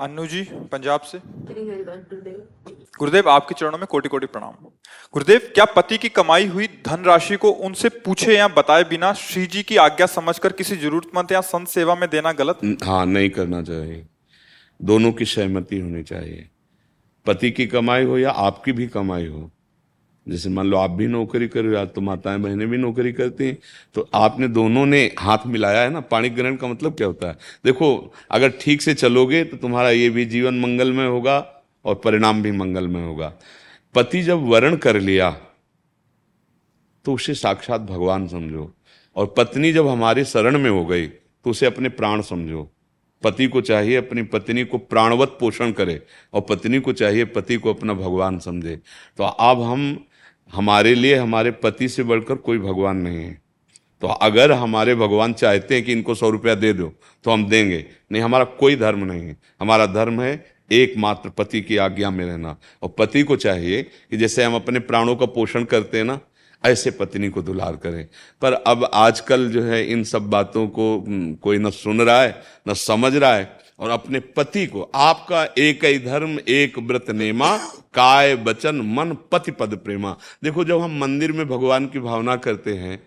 अन्नू जी पंजाब से। गुरुदेव। आपके चरणों में कोटि कोटि प्रणाम। गुरुदेव क्या पति की कमाई हुई धनराशि को उनसे पूछे या बताए बिना श्री जी की आज्ञा समझकर किसी जरूरतमंद या संत सेवा में देना गलत? हाँ नहीं करना चाहिए। दोनों की सहमति होनी चाहिए। पति की कमाई हो या आपकी भी कमाई हो जैसे मान लो आप भी नौकरी कर रहे हो तो माताएँ बहनें भी नौकरी करती हैं। तो आपने दोनों ने हाथ मिलाया है ना? पाणी ग्रहण का मतलब क्या होता है? देखो, अगर ठीक से चलोगे तो तुम्हारा ये भी जीवन मंगलमय होगा और परिणाम भी मंगलमय होगा। पति जब वर्ण कर लिया तो उसे साक्षात भगवान समझो। और पत्नी जब हमारे शरण में हो गई तो उसे अपने प्राण समझो। पति को चाहिए अपनी पत्नी को प्राणवत पोषण करे और पत्नी को चाहिए पति को अपना भगवान समझे। तो अब हम हमारे लिए, हमारे पति से बढ़कर कोई भगवान नहीं है। तो अगर हमारे भगवान चाहते हैं कि इनको सौ रुपया दे दो तो हम देंगे। नहीं, हमारा कोई धर्म नहीं है। हमारा धर्म है एकमात्र पति की आज्ञा में रहना। और पति को चाहिए कि जैसे हम अपने प्राणों का पोषण करते हैं ना, ऐसे पत्नी को दुलार करें। पर अब आजकल जो है इन सब बातों को, कोई न सुन रहा है, न समझ रहा है। और अपने पति को, आपका एक ही धर्म, एक व्रत नेमा, काय बचन मन पति पद प्रेमा। देखो, जब हम मंदिर में भगवान की भावना करते हैं,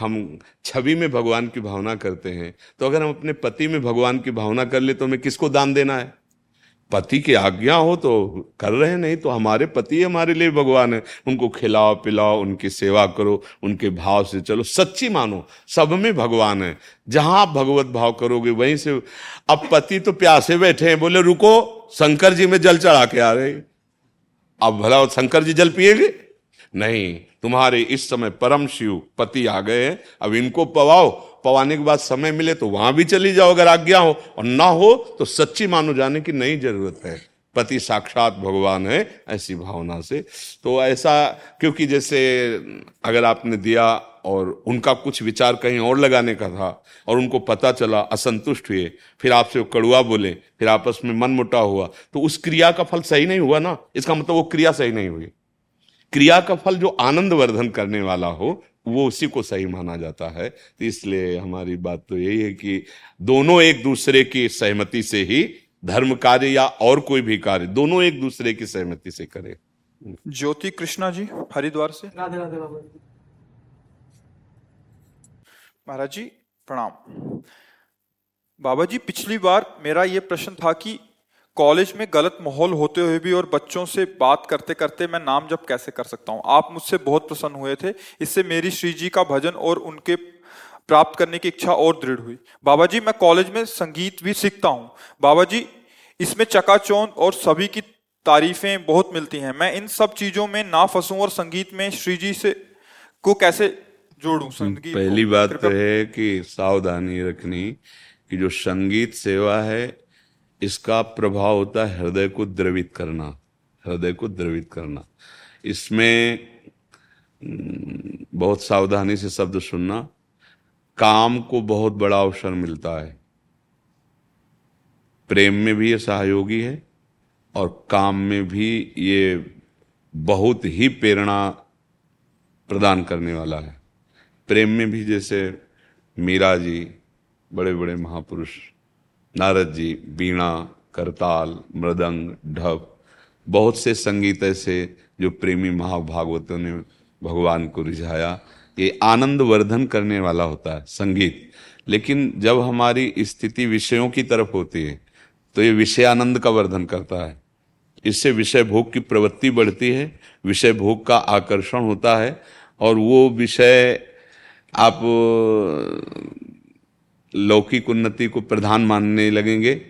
हम छवि में भगवान की भावना करते हैं तो अगर हम अपने पति में भगवान की भावना कर ले तो हमें किसको दान देना है? पति की आज्ञा हो तो कर रहे नहीं तो हमारे पति हमारे लिए भगवान है। उनको खिलाओ, पिलाओ, उनकी सेवा करो, उनके भाव से चलो। सच्ची मानो, सब में भगवान है। जहाँ आप भगवत भाव करोगे, वहीं से अब पति तो प्यासे बैठे हैं। बोले, रुको, शंकर जी में जल चढ़ा के आ रहे अब भला शंकर जी जल पिएगे? नहीं, तुम्हारे इस समय परम शिव पति आ गए अब इनको पवाओ पवाने के बाद समय मिले तो वहाँ भी चली जाओ अगर आज्ञा हो, और ना हो तो सच्ची मानो जाने की नहीं ज़रूरत है। पति साक्षात भगवान है, ऐसी भावना से। तो ऐसा, क्योंकि जैसे, अगर आपने दिया और उनका कुछ विचार कहीं और लगाने का था, और उनको पता चला, असंतुष्ट हुए, फिर आपसे कड़ुआ बोले, फिर आपस में मन मुटा हुआ तो उस क्रिया का फल सही नहीं हुआ ना। इसका मतलब वो क्रिया सही नहीं हुई। क्रिया का फल जो आनंद वर्धन करने वाला हो वो उसी को सही माना जाता है। तो इसलिए हमारी बात तो यही है कि दोनों एक दूसरे की सहमति से ही धर्म कार्य या और कोई भी कार्य दोनों एक दूसरे की सहमति से करें। ज्योति कृष्णा जी हरिद्वार से। राधे राधे बाबा महाराज जी प्रणाम। बाबा जी पिछली बार मेरा यह प्रश्न था कि कॉलेज में गलत माहौल होते हुए भी और बच्चों से बात करते करते मैं नाम जब कैसे कर सकता हूँ? आप मुझसे बहुत प्रसन्न हुए थे। इससे मेरी श्री जी का भजन और उनके प्राप्त करने की इच्छा और दृढ़ हुई। बाबा जी मैं कॉलेज में संगीत भी सीखता हूँ। बाबा जी इसमें चकाचौंध और सभी की तारीफें बहुत मिलती हैं। मैं इन सब चीज़ों में ना फंसूं और संगीत में श्री जी से को कैसे जोड़ू? संगीत पहली बात तो है कि सावधानी रखनी कि जो संगीत सेवा है इसका प्रभाव होता है हृदय को द्रवित करना, हृदय को द्रवित करना। इसमें बहुत सावधानी से शब्द सुनना, काम को बहुत बड़ा अवसर मिलता है। प्रेम में भी ये सहयोगी है और काम में भी ये बहुत ही प्रेरणा प्रदान करने वाला है। प्रेम में भी जैसे मीरा जी बड़े बड़े महापुरुष नारद जी बीणा करताल, मृदंग ढप बहुत से संगीत ऐसे जो प्रेमी महाभागवतों ने भगवान को रिझाया। ये आनंद वर्धन करने वाला होता है, संगीत। लेकिन जब हमारी स्थिति विषयों की तरफ़ होती है तो ये विषय आनंद का वर्धन करता है। इससे विषय भोग की प्रवृत्ति बढ़ती है, विषय भोग का आकर्षण होता है, और वो विषय आप लौकिक उन्नति को प्रधान मानने लगेंगे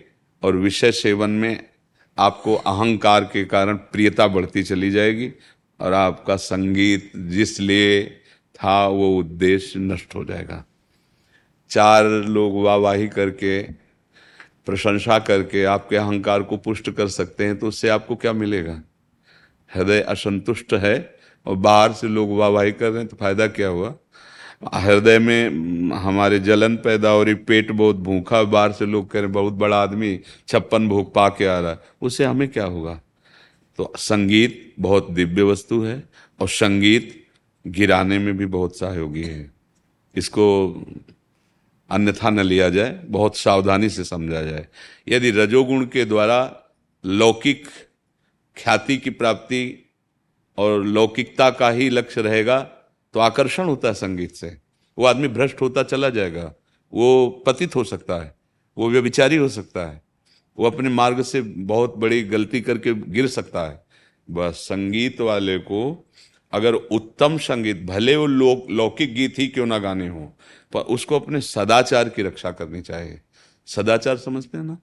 और विषय सेवन में आपको अहंकार के कारण प्रियता बढ़ती चली जाएगी और आपका संगीत जिस लिए था वो उद्देश्य नष्ट हो जाएगा। चार लोग वाहवाही करके, प्रशंसा करके आपके अहंकार को पुष्ट कर सकते हैं तो उससे आपको क्या मिलेगा? हृदय असंतुष्ट है और बाहर से लोग वाहवाही कर रहे हैं तो फ़ायदा क्या हुआ? हृदय में हमारे जलन पैदा हो रही, पेट बहुत भूखा, बाहर से लोग कह रहे बहुत बड़ा आदमी छप्पन भूख पा के आ रहा है। उससे हमें क्या होगा? तो संगीत बहुत दिव्य वस्तु है और संगीत गिराने में भी बहुत सहयोगी है। इसको अन्यथा न लिया जाए, बहुत सावधानी से समझा जाए। यदि रजोगुण के द्वारा लौकिक ख्याति की प्राप्ति और लौकिकता का ही लक्ष्य रहेगा तो आकर्षण होता है संगीत से। वो आदमी भ्रष्ट होता चला जाएगा। वो पतित हो सकता है। वो व्यभिचारी हो सकता है। वो अपने मार्ग से बहुत बड़ी गलती करके गिर सकता है। बस संगीत वाले को अगर उत्तम संगीत, भले वो लोक, लौकिक गीत ही क्यों ना गाने हो, पर उसको अपने सदाचार की रक्षा करनी चाहिए। सदाचार समझते हैं ना?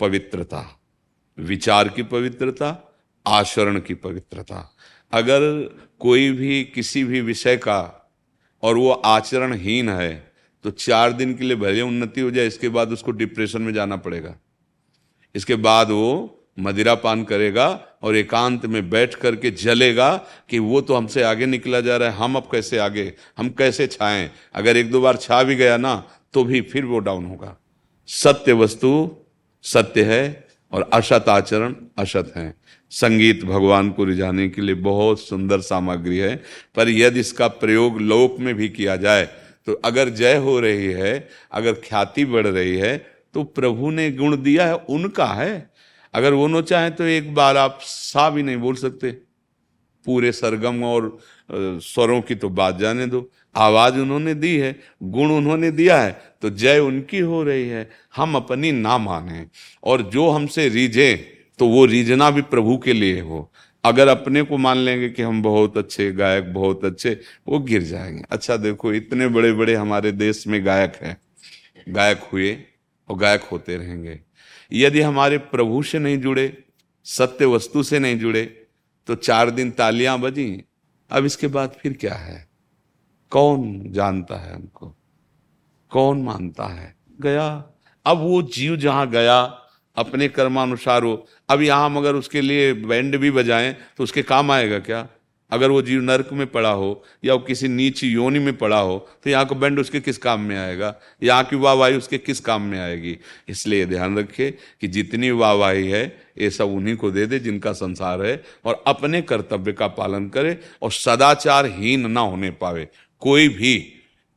पवित्रता। विचार की पवित्रता, आचरण की पवित्रता। अगर कोई भी, किसी भी विषय का, और वो आचरणहीन है तो चार दिन के लिए भले उन्नति हो जाए, इसके बाद उसको डिप्रेशन में जाना पड़ेगा। इसके बाद वो मदिरा पान करेगा और एकांत में बैठ करके जलेगा कि वो तो हमसे आगे निकला जा रहा है, हम अब कैसे आगे, हम कैसे छाएँ? अगर एक दो बार छा भी गया ना तो भी फिर वो डाउन होगा। सत्य वस्तु सत्य है और असत आचरण असत है। संगीत भगवान को रिझाने के लिए बहुत सुंदर सामग्री है, पर यदि इसका प्रयोग लोक में भी किया जाए तो अगर जय हो रही है, अगर ख्याति बढ़ रही है तो प्रभु ने गुण दिया है, उनका है। अगर वो नो चाहे तो एक बार आप सा भी नहीं बोल सकते। पूरे सरगम और स्वरों की तो बात जाने दो। आवाज़ उन्होंने दी है, गुण उन्होंने दिया है तो जय उनकी हो रही है। हम अपनी ना माने और जो हमसे रीझे तो वो रीझना भी प्रभु के लिए हो। अगर अपने को मान लेंगे कि हम बहुत अच्छे, गायक बहुत अच्छे, वो गिर जाएँगे। अच्छा देखो, इतने बड़े बड़े हमारे देश में गायक हैं। गायक हुए और गायक होते रहेंगे। यदि हमारे प्रभु से नहीं जुड़े, सत्य वस्तु से नहीं जुड़े तो चार दिन तालियाँ बजी, अब इसके बाद फिर क्या है? कौन जानता है हमको? कौन मानता है? गया। अब वो जीव जहाँ गया, अपने कर्मानुसार हो अब यहाँ हम अगर उसके लिए बैंड भी बजाएँ तो उसके काम आएगा क्या? अगर वो जीव नरक में पड़ा हो, या वो किसी नीच योनि में पड़ा हो तो यहाँ का बैंड उसके किस काम में आएगा? यहाँ की वाहवाही उसके किस काम में आएगी? इसलिए ध्यान रखे कि जितनी वाहवाही है, ये सब उन्हीं को दे दे जिनका संसार है, और अपने कर्तव्य का पालन करे, और सदाचारहीन ना होने पावे। कोई भी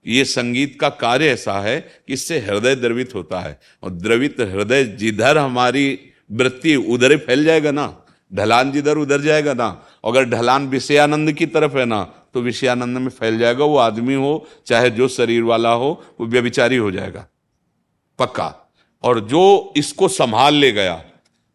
ये संगीत का कार्य ऐसा है कि इससे हृदय द्रवित होता है। और द्रवित हृदय जिधर हमारी वृत्ति उधर ही फैल जाएगा ना, ढलान जिधर उधर जाएगा ना, अगर ढलान विषयानंद की तरफ़ है ना तो विषयानंद में फैल जाएगा, वो आदमी हो, चाहे जो शरीर वाला हो, वो व्यभिचारी हो जाएगा। पक्का। और जो इसको संभाल ले गया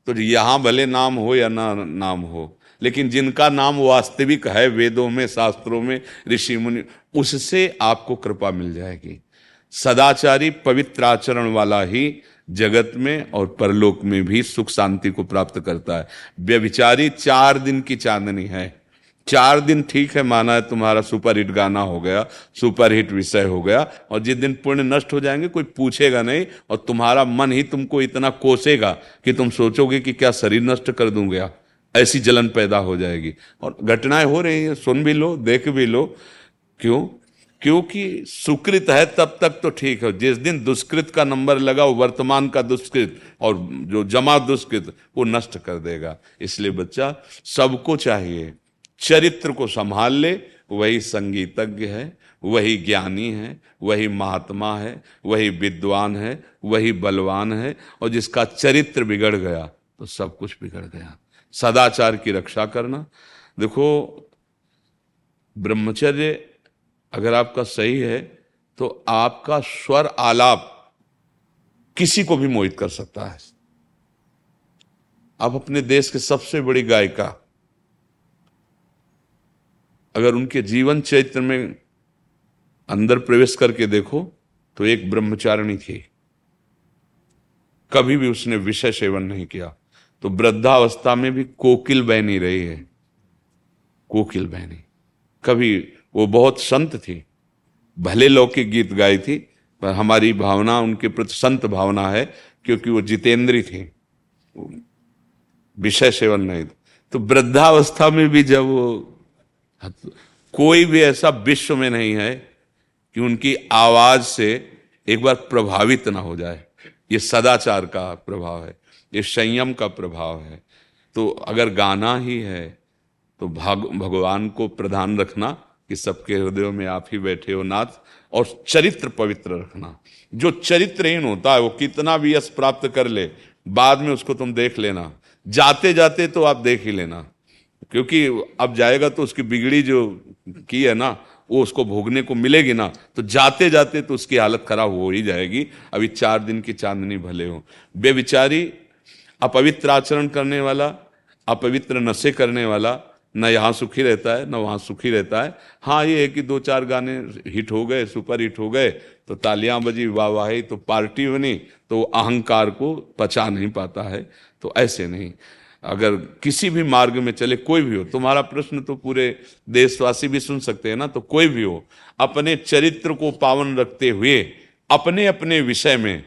तो यहाँ भले नाम हो या ना नाम हो लेकिन जिनका नाम वास्तविक है वेदों में, शास्त्रों में, ऋषि मुनि, उससे आपको कृपा मिल जाएगी। सदाचारी पवित्र आचरण वाला ही जगत में और परलोक में भी सुख शांति को प्राप्त करता है। व्यभिचारी चार दिन की चांदनी है। चार दिन ठीक है, माना है तुम्हारा सुपर हिट गाना हो गया सुपर हिट विषय हो गया, और जिस दिन पुण्य नष्ट हो जाएँगे, कोई पूछेगा नहीं, और तुम्हारा मन ही तुमको इतना कोसेगा कि तुम सोचोगे कि क्या शरीर नष्ट कर दूँगा ऐसी जलन पैदा हो जाएगी। और घटनाएँ हो रही हैं, सुन भी लो, देख भी लो। क्यों? क्योंकि सुकृत है तब तक तो ठीक है। जिस दिन दुष्कृत का नंबर लगा, वो वर्तमान का दुष्कृत और जो जमा दुष्कृत, वो नष्ट कर देगा। इसलिए बच्चा, सबको चाहिए, चरित्र को संभाल ले। वही संगीतज्ञ है, वही ज्ञानी है, वही महात्मा है, वही विद्वान है, वही बलवान है। और जिसका चरित्र बिगड़ गया तो सब कुछ बिगड़ गया। सदाचार की रक्षा करना। देखो, ब्रह्मचर्य अगर आपका सही है तो आपका स्वर आलाप किसी को भी मोहित कर सकता है। आप अपने देश के सबसे बड़ी गायिका, अगर उनके जीवन चरित्र में अंदर प्रवेश करके देखो तो एक ब्रह्मचारिणी थी। कभी भी उसने विषय सेवन नहीं किया। तो वृद्धावस्था में भी कोकिल बहनी रही है। कोकिल बहनी। कभी वो बहुत संत थी। भले लौकिक गीत गाई थी, पर हमारी भावना, उनके प्रति संत भावना है, क्योंकि वो जितेंद्री थी। विषय सेवन नहीं था। तो वृद्धावस्था में भी जब वो कोई भी ऐसा विश्व में नहीं है कि उनकी आवाज़ से एक बार प्रभावित ना हो जाए। ये सदाचार का प्रभाव है। ये संयम का प्रभाव है। तो अगर गाना ही है तो भाग, भगवान को प्रधान रखना कि सबके हृदयों में आप ही बैठे हो नाथ, और चरित्र पवित्र रखना। जो चरित्रहीन होता है, वो कितना भी यश प्राप्त कर ले, बाद में उसको तुम देख लेना। जाते जाते तो आप देख ही लेना। क्योंकि अब जाएगा तो उसकी बिगड़ी जो की है ना, वो उसको भोगने को मिलेगी ना तो जाते जाते तो उसकी हालत खराब हो ही जाएगी। अभी चार दिन की चांदनी भले हो। बेविचारी अपवित्र आचरण करने वाला, अपवित्र नशे करने वाला, न यहाँ सुखी रहता है, न वहाँ सुखी रहता है। हाँ ये है कि दो चार गाने हिट हो गए, सुपर हिट हो गए तो तालियाँ बजी, वाह तो पार्टी बनी तो अहंकार को पचा नहीं पाता है तो ऐसे नहीं। अगर किसी भी मार्ग में चले, कोई भी हो, तुम्हारा प्रश्न तो पूरे देशवासी भी सुन सकते हैं ना तो कोई भी हो, अपने चरित्र को पावन रखते हुए अपने अपने विषय में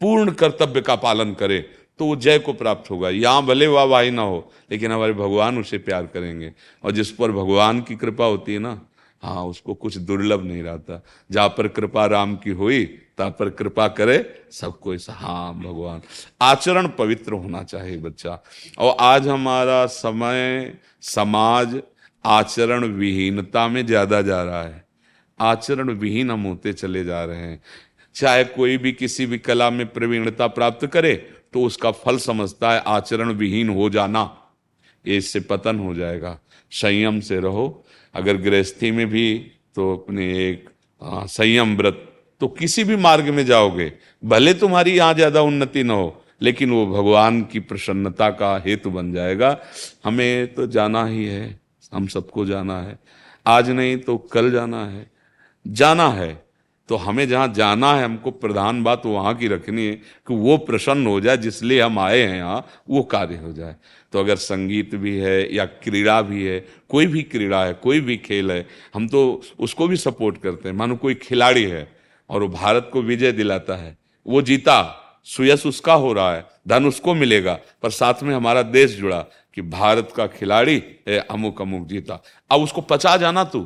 पूर्ण कर्तव्य का पालन करे तो वो जय को प्राप्त होगा। यहाँ भले वाह वाही ना हो, लेकिन हमारे भगवान उसे प्यार करेंगे। और जिस पर भगवान की कृपा होती है ना हाँ उसको कुछ दुर्लभ नहीं रहता। जहाँ पर कृपा राम की हुई ता पर कृपा करे सबको ऐसा हाँ भगवान। आचरण पवित्र होना चाहिए बच्चा। और आज हमारा समय समाज आचरण विहीनता में ज़्यादा जा रहा है। आचरण विहीन हम होते चले जा रहे हैं। चाहे कोई भी किसी भी कला में प्रवीणता प्राप्त करे तो उसका फल समझता है आचरण विहीन हो जाना। ये इससे पतन हो जाएगा। संयम से रहो। अगर गृहस्थी में भी तो अपने एक संयम व्रत तो किसी भी मार्ग में जाओगे। भले तुम्हारी यहाँ ज़्यादा उन्नति ना हो, लेकिन वो भगवान की प्रसन्नता का हेतु बन जाएगा। हमें तो जाना ही है। हम सबको जाना है। आज नहीं तो कल जाना है। जाना है। तो हमें जहाँ जाना है, हमको प्रधान बात वहाँ की रखनी है कि वो प्रसन्न हो जाए, जिसलिए हम आए हैं यहाँ, वो कार्य हो जाए। तो अगर संगीत भी है या क्रीड़ा भी है, कोई भी क्रीड़ा है, कोई भी खेल है, हम तो उसको भी सपोर्ट करते हैं। मानो कोई खिलाड़ी है और वो भारत को विजय दिलाता है, वो जीता सुयस उसका हो रहा है, धन उसको मिलेगा, पर साथ में हमारा देश जुड़ा कि भारत का खिलाड़ी अमुक अमुक जीता। अब उसको पचा जाना तू,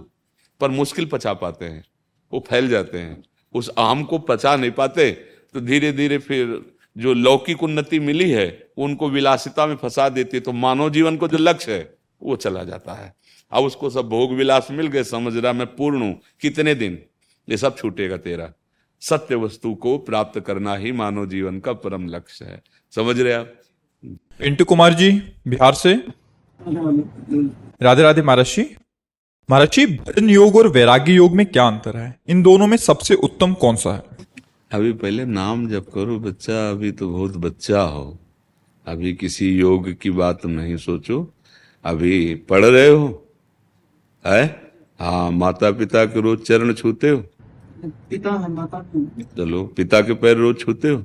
पर मुश्किल पचा पाते हैं। वो फैल जाते हैं। उस आम को पचा नहीं पाते तो धीरे धीरे फिर जो लौकिक उन्नति मिली है उनको विलासिता में फंसा देती है तो मानव जीवन को जो लक्ष्य है, वो चला जाता है। अब उसको सब भोग विलास मिल गए, समझ रहा मैं पूर्ण हूँ। कितने दिन? ये सब छूटेगा तेरा। सत्य वस्तु को प्राप्त करना ही मानव जीवन का परम लक्ष्य है। समझ रहे आप? पिंटू कुमार जी, बिहार से। राधे राधे महाराज जी। महाराज जी भजन योग और वैराग्य योग में क्या अंतर है? इन दोनों में सबसे उत्तम कौन सा है? अभी पहले नाम जब करो बच्चा अभी तो बहुत बच्चा हो। अभी किसी योग की बात नहीं सोचो। अभी पढ़ रहे हो? है? हाँ माता पिता के रोज चरण छूते हो? पिता है माता चलो पिता के पैर रोज छूते हो?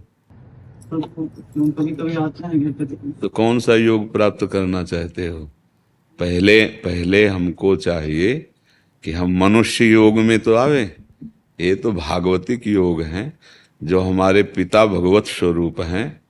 तो कभी कभी आता है तो कौन सा योग प्राप्त करना चाहते हो? पहले पहले हमको चाहिए कि हम मनुष्य योग में तो आवे। ये तो भागवतिक योग हैं, जो हमारे पिता भगवत स्वरूप हैं।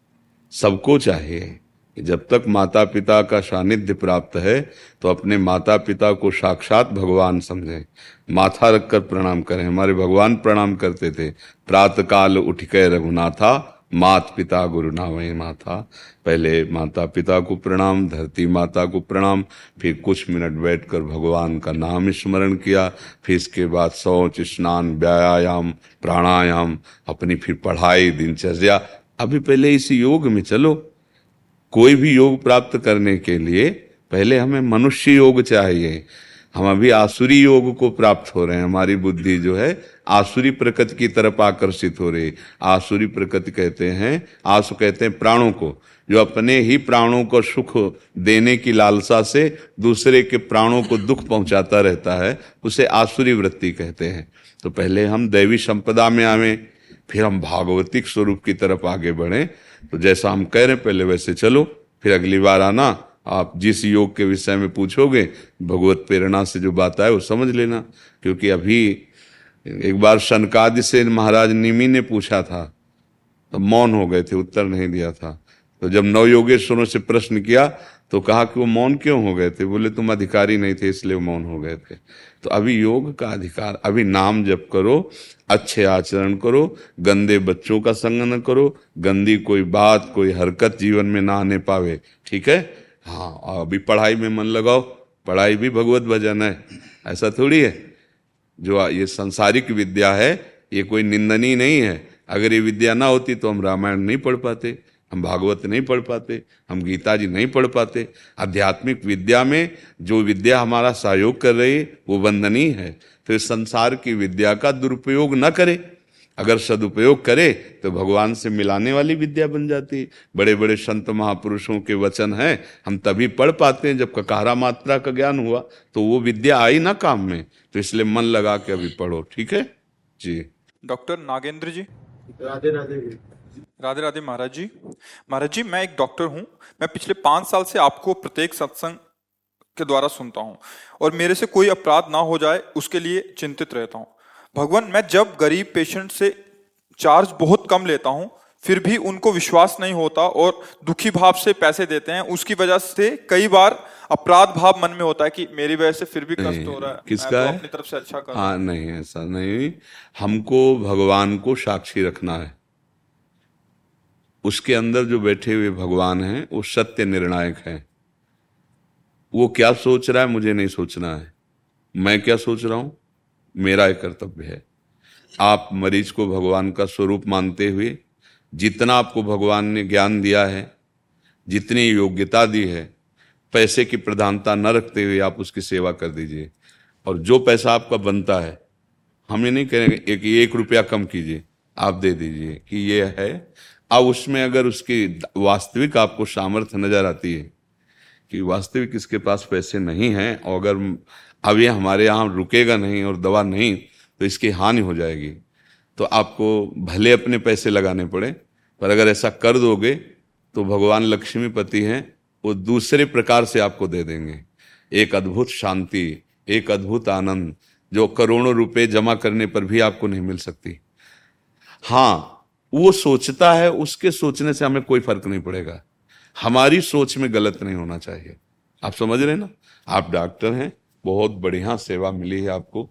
सबको चाहिए जब तक माता पिता का सानिध्य प्राप्त है तो अपने माता पिता को साक्षात भगवान समझें। माथा रखकर प्रणाम करें। हमारे भगवान प्रणाम करते थे। प्रात काल उठ के रघुनाथा मात पिता गुरु नावय माता। पहले माता पिता को प्रणाम, धरती माता को प्रणाम, फिर कुछ मिनट बैठकर भगवान का नाम स्मरण किया, फिर इसके बाद शौच, स्नान, व्यायाम, प्राणायाम, अपनी फिर पढ़ाई, दिनचर्या। अभी पहले इस योग में चलो। कोई भी योग प्राप्त करने के लिए पहले हमें मनुष्य योग चाहिए। हम अभी आसुरी योग को प्राप्त हो रहे हैं। हमारी बुद्धि जो है, आसुरी प्रकृति की तरफ़ आकर्षित हो रही। आसुरी प्रकृति कहते हैं, आसु कहते हैं प्राणों को, जो अपने ही प्राणों को सुख देने की लालसा से दूसरे के प्राणों को दुख पहुंचाता रहता है, उसे आसुरी वृत्ति कहते हैं। तो पहले हम दैवी संपदा में आवे, फिर हम भागवतिक स्वरूप की तरफ़ आगे बढ़े। तो जैसा हम कह रहे हैं, पहले वैसे चलो, फिर अगली बार आना आप जिस योग के विषय में पूछोगे, भगवत प्रेरणा से जो बात आए, वो समझ लेना। क्योंकि अभी एक बार शनकादि से महाराज निमी ने पूछा था तो मौन हो गए थे, उत्तर नहीं दिया था। तो जब नव योगेश्वरों से प्रश्न किया तो कहा कि वो मौन क्यों हो गए थे? बोले, तुम अधिकारी नहीं थे, इसलिए मौन हो गए थे। तो अभी योग का अधिकार, अभी नाम जप करो, अच्छे आचरण करो, गंदे बच्चों का संग न करो, गंदी कोई बात, कोई हरकत जीवन में ना आने पावे। ठीक है? हाँ अभी पढ़ाई में मन लगाओ, पढ़ाई भी भगवत भजन है। ऐसा थोड़ी है जो ये संसारिक विद्या है, ये कोई निंदनीय नहीं है। अगर ये विद्या ना होती तो हम रामायण नहीं पढ़ पाते, हम भागवत नहीं पढ़ पाते, हम गीता जी नहीं पढ़ पाते। आध्यात्मिक विद्या में जो विद्या हमारा सहयोग कर रही है, वो वंदनीय है। तो संसार की विद्या का दुरुपयोग न करे। अगर सदुपयोग करे तो भगवान से मिलाने वाली विद्या बन जाती बड़े बड़े संत महापुरुषों के वचन हैं हम तभी पढ़ पाते हैं जब ककारा मात्रा का ज्ञान हुआ तो वो विद्या आई ना काम में। तो इसलिए मन लगा के अभी पढ़ो ठीक है? जी। डॉक्टर नागेंद्र जी। राधे राधे राधे राधे महाराज जी। महाराज जी मैं एक डॉक्टर हूँ। मैं पिछले पाँच साल से आपको प्रत्येक सत्संग के द्वारा सुनता हूँ। और मेरे से कोई अपराध ना हो जाए उसके लिए चिंतित रहता हूँ। भगवान मैं जब गरीब पेशेंट से चार्ज बहुत कम लेता हूँ फिर भी उनको विश्वास नहीं होता और दुखी भाव से पैसे देते हैं उसकी वजह से कई बार अपराध भाव मन में होता है कि मेरी वजह से फिर भी कष्ट हो रहा है। किसका तो है? अपनी तरफ़ से अच्छा कर हाँ। नहीं ऐसा नहीं। हमको भगवान को साक्षी रखना है। उसके अंदर जो बैठे हुए भगवान हैं वो सत्य निर्णायक है। वो क्या सोच रहा है मुझे नहीं सोचना है। मैं क्या सोच रहा हूँ? मेरा एक कर्तव्य है। आप मरीज़ को भगवान का स्वरूप मानते हुए, जितना आपको भगवान ने ज्ञान दिया है, जितनी योग्यता दी है, पैसे की प्रधानता न रखते हुए आप उसकी सेवा कर दीजिए। और जो पैसा आपका बनता है, हम ये नहीं कहेंगे एक एक रुपया कम कीजिए, आप दे दीजिए कि ये है। अब उसमें अगर उसकी वास्तविक आपको सामर्थ्य नज़र आती है कि वास्तविक इसके पास पैसे नहीं हैं, और अगर अब ये हमारे यहाँ रुकेगा नहीं और दवा नहीं तो इसकी हानि हो जाएगी। तो आपको भले अपने पैसे लगाने पड़े, पर अगर ऐसा कर दोगे तो भगवान लक्ष्मीपति हैं, वो दूसरे प्रकार से आपको दे देंगे। एक अद्भुत शांति, एक अद्भुत आनंद, जो करोड़ों रुपए जमा करने पर भी आपको नहीं मिल सकती। हाँ वो सोचता है, उसके सोचने से हमें कोई फ़र्क नहीं पड़ेगा। हमारी सोच में गलत नहीं होना चाहिए। आप समझ रहे हैं ना? आप डॉक्टर हैं बहुत बढ़िया सेवा मिली है आपको,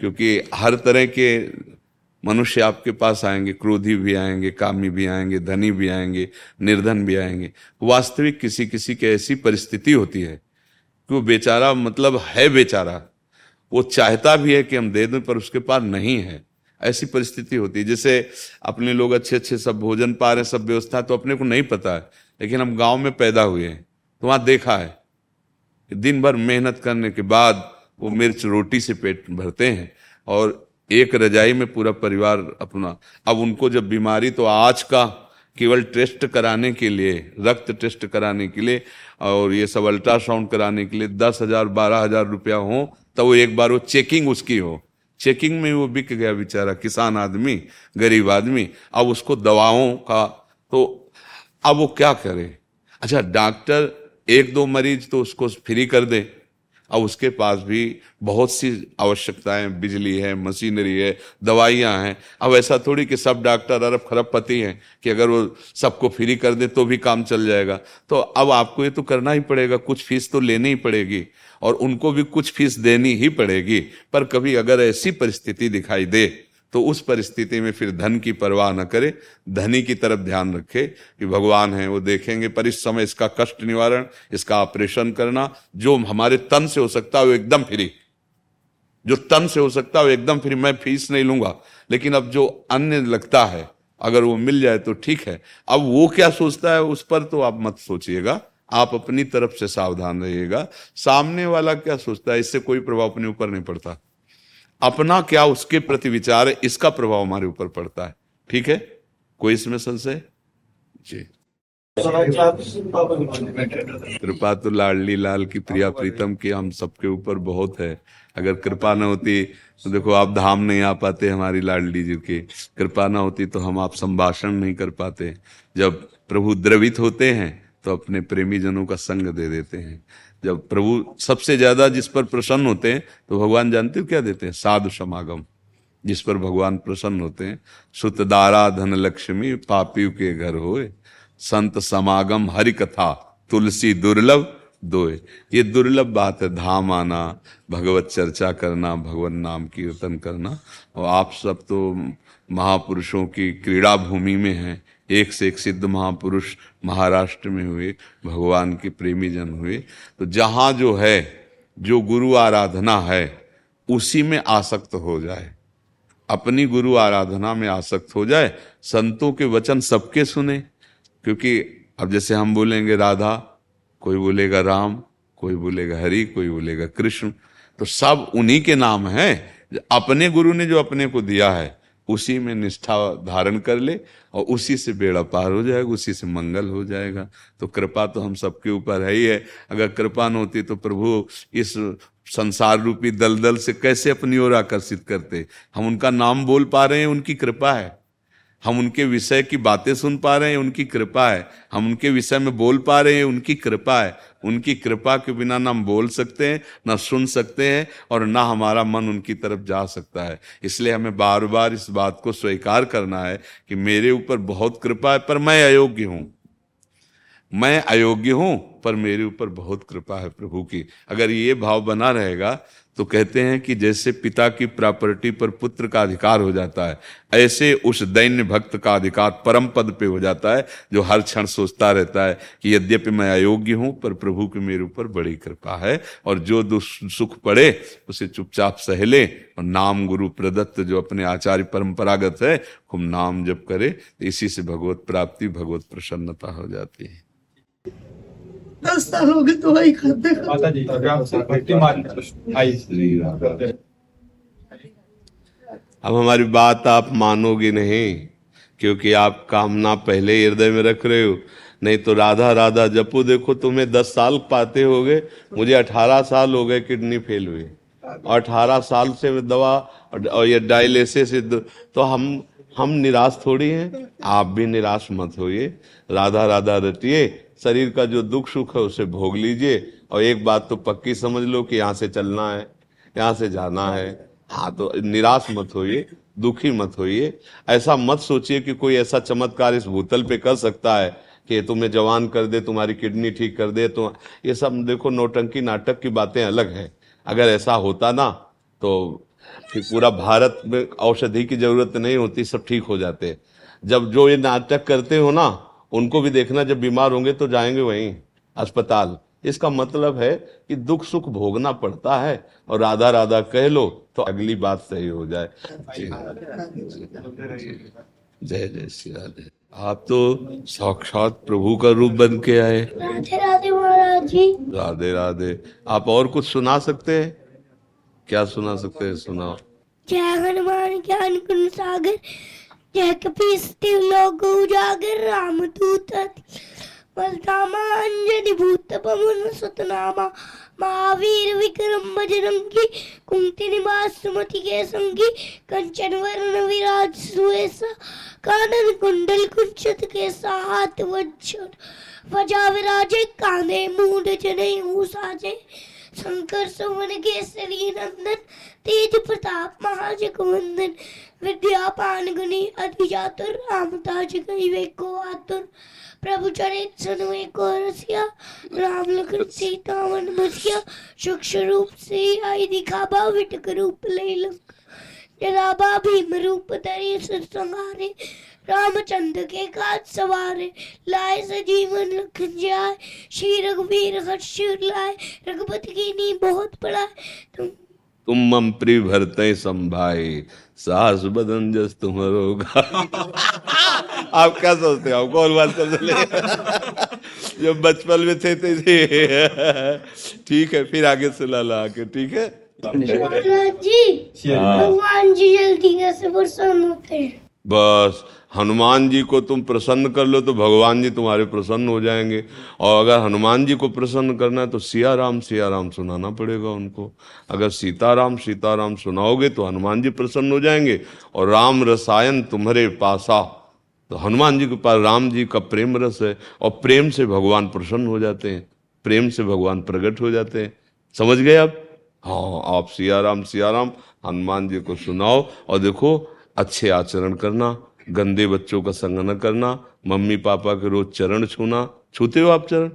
क्योंकि हर तरह के मनुष्य आपके पास आएँगे, क्रोधी भी आएँगे, कामी भी आएँगे, धनी भी आएँगे, निर्धन भी आएँगे। वास्तविक किसी किसी की ऐसी परिस्थिति होती है कि वो बेचारा मतलब है बेचारा, वो चाहता भी है कि हम दे दें, पर उसके पास नहीं है। ऐसी परिस्थिति होती है। जैसे अपने लोग अच्छे अच्छे सब भोजन पा रहे सब व्यवस्था तो अपने को नहीं पता है, लेकिन हम गाँव में पैदा हुए हैं तो वहाँ देखा है। दिन भर मेहनत करने के बाद वो मिर्च रोटी से पेट भरते हैं और एक रजाई में पूरा परिवार अपना। अब उनको जब बीमारी तो आज का केवल टेस्ट कराने के लिए, रक्त टेस्ट कराने के लिए और ये सब अल्ट्रासाउंड कराने के लिए दस हज़ार, बारह हज़ार रुपया हो तो वो एक बार वो चेकिंग उसकी हो। चेकिंग में वो बिक गया बेचारा, किसान आदमी, गरीब आदमी। अब उसको दवाओं का तो अब वो क्या करे? अच्छा डॉक्टर एक दो मरीज़ तो उसको फ्री कर दे। अब उसके पास भी बहुत सी आवश्यकताएँ, बिजली है, मशीनरी है, दवाइयाँ हैं। अब ऐसा थोड़ी कि सब डॉक्टर अरब खरबपति हैं कि अगर वो सबको फ्री कर दे तो भी काम चल जाएगा। तो अब आपको ये तो करना ही पड़ेगा, कुछ फ़ीस तो लेनी ही पड़ेगी और उनको भी कुछ फ़ीस देनी ही पड़ेगी। पर कभी अगर ऐसी परिस्थिति दिखाई दे तो उस परिस्थिति में फिर धन की परवाह न करे, धनी की तरफ़ ध्यान रखे कि भगवान है, वो देखेंगे, पर इस समय इसका कष्ट निवारण, इसका ऑपरेशन करना, जो हमारे तन से हो सकता है वो एकदम फ्री। जो तन से हो सकता है वो एकदम फ्री, मैं फ़ीस नहीं लूँगा। लेकिन अब जो अन्य लगता है, अगर वो मिल जाए तो ठीक है। अब वो क्या सोचता है उस पर तो आप मत सोचिएगा। आप अपनी तरफ़ से सावधान रहिएगा। सामने वाला क्या सोचता है, इससे कोई प्रभाव अपने ऊपर नहीं पड़ता। अपना क्या उसके प्रति विचार है, इसका प्रभाव हमारे ऊपर पड़ता है। ठीक है? कोई इसमें संशय? जी। कृपा तो लाडली लाल की प्रिया प्रीतम की हम सबके ऊपर बहुत है। अगर कृपा न होती तो देखो, आप धाम नहीं आ पाते हमारी लाडली जी की। कृपा न होती तो हम आप संभाषण नहीं कर पाते। जब प्रभु द्रवित होते हैं तो अपने प्रेमी जनों का संग दे देते हैं। जब प्रभु सबसे ज़्यादा जिस पर प्रसन्न होते हैं तो भगवान जानते हो क्या देते हैं? साधु समागम। जिस पर भगवान प्रसन्न होते हैं सुतदारा धन लक्ष्मी पापी के घर होए, संत समागम हरि कथा, तुलसी दुर्लभ दोए। ये दुर्लभ बात है, धाम आना, भगवत चर्चा करना, भगवान नाम कीर्तन करना। और आप सब तो महापुरुषों की क्रीड़ा भूमि में हैं एक से एक सिद्ध महापुरुष महाराष्ट्र में हुए, भगवान के प्रेमी जन हुए। तो जहाँ जो है, जो गुरु आराधना है, उसी में आसक्त हो जाए। अपनी गुरु आराधना में आसक्त हो जाए, संतों के वचन सबके सुने। क्योंकि अब जैसे हम बोलेंगे राधा, कोई बोलेगा राम, कोई बोलेगा हरि, कोई बोलेगा कृष्ण। तो सब उन्हीं के नाम हैं अपने गुरु ने जो अपने को दिया है। उसी में निष्ठा धारण कर ले और उसी से बेड़ा पार हो जाएगा, उसी से मंगल हो जाएगा। तो कृपा तो हम सबके ऊपर है ही है। अगर कृपा न होती तो प्रभु इस संसार रूपी दलदल से कैसे अपनी ओर आकर्षित करते? हम उनका नाम बोल पा रहे हैं, उनकी कृपा है। हम उनके विषय की बातें सुन पा रहे हैं, उनकी कृपा है। हम उनके विषय में बोल पा रहे हैं, उनकी कृपा है। उनकी कृपा के बिना ना हम बोल सकते हैं, ना सुन सकते हैं और ना हमारा मन उनकी तरफ़ जा सकता है। इसलिए हमें बार बार इस बात को स्वीकार करना है कि मेरे ऊपर बहुत कृपा है, पर मैं अयोग्य हूँ। मैं अयोग्य हूँ, पर मेरे ऊपर बहुत कृपा है प्रभु की। अगर ये भाव बना रहेगा तो कहते हैं कि जैसे पिता की प्रॉपर्टी पर पुत्र का अधिकार हो जाता है, ऐसे उस दैन्य भक्त का अधिकार परम पद पे हो जाता है, जो हर क्षण सोचता रहता है कि यद्यपि मैं अयोग्य हूँ, पर प्रभु की मेरे ऊपर बड़ी कृपा है और जो सुख पड़े, उसे चुपचाप सहले और नाम गुरु प्रदत्त, जो अपने आचार्य परंपरागत है खूब नाम जप करे, इसी से भगवत प्राप्ति, भगवत प्रसन्नता हो जाती है। दस साल हो गए दवाई खाते माता जी अब हमारी बात आप मानोगे नहीं क्योंकि आप कामना पहले हृदय में रख रहे हो। नहीं तो राधा राधा जपू देखो तुम्हें दस साल पाते हो गए मुझे अठारह साल हो गए किडनी फेल हुई। और अठारह साल से दवा और ये डायलिसिस तो हम हम निराश थोड़ी हैं। आप भी निराश मत होइए। राधा राधा रटिए। शरीर का जो दुख सुख है उसे भोग लीजिए। और एक बात तो पक्की समझ लो कि यहाँ से चलना है, यहाँ से जाना है। हाँ तो निराश मत होइए, दुखी मत होइए। ऐसा मत सोचिए कि कोई ऐसा चमत्कार इस भूतल पे कर सकता है कि तुम्हें जवान कर दे, तुम्हारी किडनी ठीक कर दे। तो ये सब देखो, नोटंकी नाटक की बातें अलग है। अगर ऐसा होता ना तो पूरा भारत में औषधि की ज़रूरत नहीं होती, सब ठीक हो जाते। जब जो ये नाटक करते हो ना उनको भी देखना जब बीमार होंगे तो जाएँगे वहीं अस्पताल। इसका मतलब है कि दुख सुख भोगना पड़ता है और राधा राधा कह लो तो अगली बात सही हो जाए। जय जय श्री राधे। आप तो साक्षात प्रभु का रूप बन के आए। राधे राधे महाराज जी। राधे राधे। आप और कुछ सुना सकते हैं? क्या सुना सकते हैं? सुनाओ। जय हनुमान ज्ञान सागर राम भूत पवन सुतनामा, महावीर विक्रम बजरंगी, कुंती निवास सुमति के संगी कंचन वर्ण विराज सुएसा, कानन कुंडल कुंचित के साथ वज्र वजा विराजे, काने मूड जने साजे शंकर सुमन केसरी नंदन, तेज प्रताप महाजगवंदन विद्या पान गुनी अधिजातुर राम ताज गई को आतुर प्रभु चरित राम लखन सीता सूक्ष्म रूप से आई विटक रूप ले लंका जलाबा भीम रूप संहारे रामचंद्र के काज सवारे लाए सजीवन लखन जाए श्री रघुवीर हर्ष लाए रघुपति की नी बहुत पड़ा तुम तुम मम प्रिय भरते संभाए सास बदन जस तुम रोगा आप क्या सोचते हो? आप कौन बात कर चले जब बचपन में थे थे ठीक है फिर आगे सुना ला आके ठीक है? जी भगवान जी जल्दी होते बस। हनुमान जी को तुम प्रसन्न कर लो तो भगवान जी तुम्हारे प्रसन्न हो जाएँगे। और अगर हनुमान जी को प्रसन्न करना है तो सिया राम सिया राम सुनाना पड़ेगा उनको। अगर सीताराम सीताराम सुनाओगे तो हनुमान जी प्रसन्न हो जाएँगे। और राम रसायन तुम्हारे पासा। तो हनुमान जी के पास, राम जी का प्रेम रस है और प्रेम से भगवान प्रसन्न हो जाते हैं। प्रेम से भगवान प्रकट हो जाते हैं। समझ गए आप हाँ आप सिया राम सिया राम हनुमान जी को सुनाओ और देखो अच्छे आचरण करना। गंदे बच्चों का संग न करना मम्मी पापा के रोज चरण छूना। छूते हो आप चरण?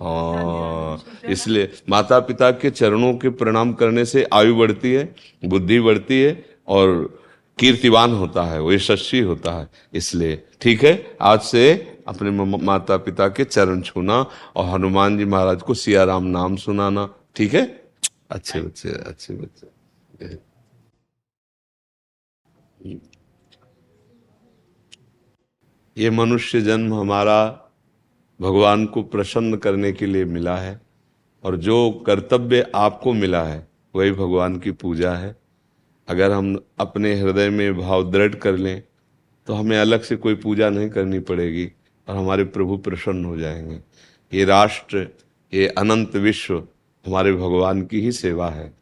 हाँ इसलिए माता पिता के चरणों के प्रणाम करने से आयु बढ़ती है बुद्धि बढ़ती है और कीर्तिवान होता है वो यशस्वी होता है। इसलिए ठीक है आज से अपने माता पिता के चरण छूना और हनुमान जी महाराज को सिया राम नाम सुनाना। ठीक है? अच्छे बच्चे अच्छे बच्चे। ये मनुष्य जन्म हमारा भगवान को प्रसन्न करने के लिए मिला है और जो कर्तव्य आपको मिला है, वही भगवान की पूजा है। अगर हम अपने हृदय में भाव दृढ़ कर लें तो हमें अलग से कोई पूजा नहीं करनी पड़ेगी और हमारे प्रभु प्रसन्न हो जाएँगे। ये राष्ट्र, ये अनंत विश्व हमारे भगवान की ही सेवा है।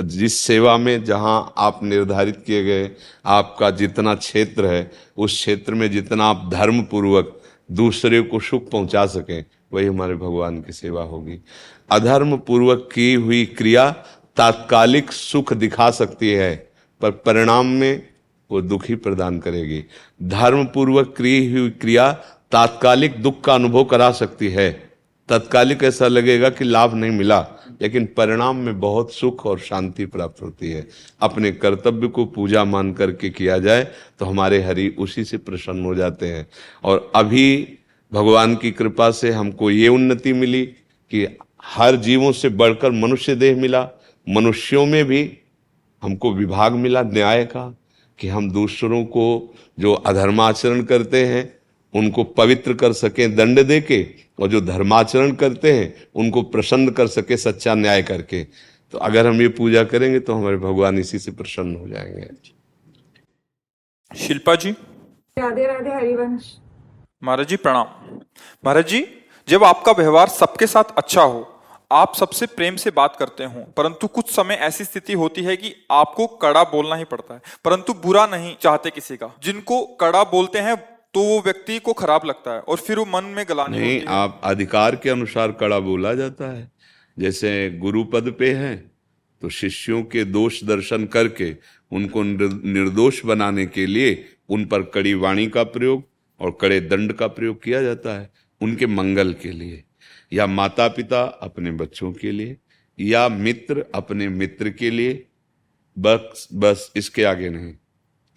जिस सेवा में जहाँ आप निर्धारित किए गए, आपका जितना क्षेत्र है, उस क्षेत्र में जितना आप धर्म पूर्वक दूसरे को सुख पहुँचा सकें, वही हमारे भगवान की सेवा होगी। अधर्म पूर्वक की हुई क्रिया तात्कालिक सुख दिखा सकती है, पर परिणाम में वो दुख प्रदान करेगी। धर्म पूर्वक की हुई क्रिया तात्कालिक दुख का अनुभव करा सकती है। तत्कालिक ऐसा लगेगा कि लाभ नहीं मिला। लेकिन परिणाम में बहुत सुख और शांति प्राप्त होती है। अपने कर्तव्य को पूजा मान करके किया जाए तो हमारे हरि उसी से प्रसन्न हो जाते हैं। और अभी भगवान की कृपा से हमको ये उन्नति मिली कि हर जीवों से बढ़कर मनुष्य देह मिला। मनुष्यों में भी हमको विभाग मिला न्याय का, कि हम दूसरों को जो अधर्माचरण करते हैं उनको पवित्र कर सके दंड दे के और जो धर्माचरण करते हैं उनको प्रसन्न कर सके सच्चा न्याय करके। तो अगर हम ये पूजा करेंगे तो हमारे भगवान इसी से प्रसन्न हो जाएँगे। शिल्पा जी। राधे राधे हरिवंश। महाराज जी प्रणाम। महाराज जी जब आपका व्यवहार सबके साथ अच्छा हो आप सबसे प्रेम से बात करते हो परंतु कुछ समय ऐसी स्थिति होती है कि आपको कड़ा बोलना ही पड़ता है परंतु बुरा नहीं चाहते किसी का। जिनको कड़ा बोलते हैं तो वो व्यक्ति को खराब लगता है और फिर वो मन में गलानी नहीं आप अधिकार के अनुसार कड़ा बोला जाता है। जैसे गुरु पद पे है तो शिष्यों के दोष दर्शन करके उनको निर्दोष बनाने के लिए उन पर कड़ी वाणी का प्रयोग और कड़े दंड का प्रयोग किया जाता है उनके मंगल के लिए या माता पिता अपने बच्चों के लिए या मित्र अपने मित्र के लिए। बस बस इसके आगे नहीं।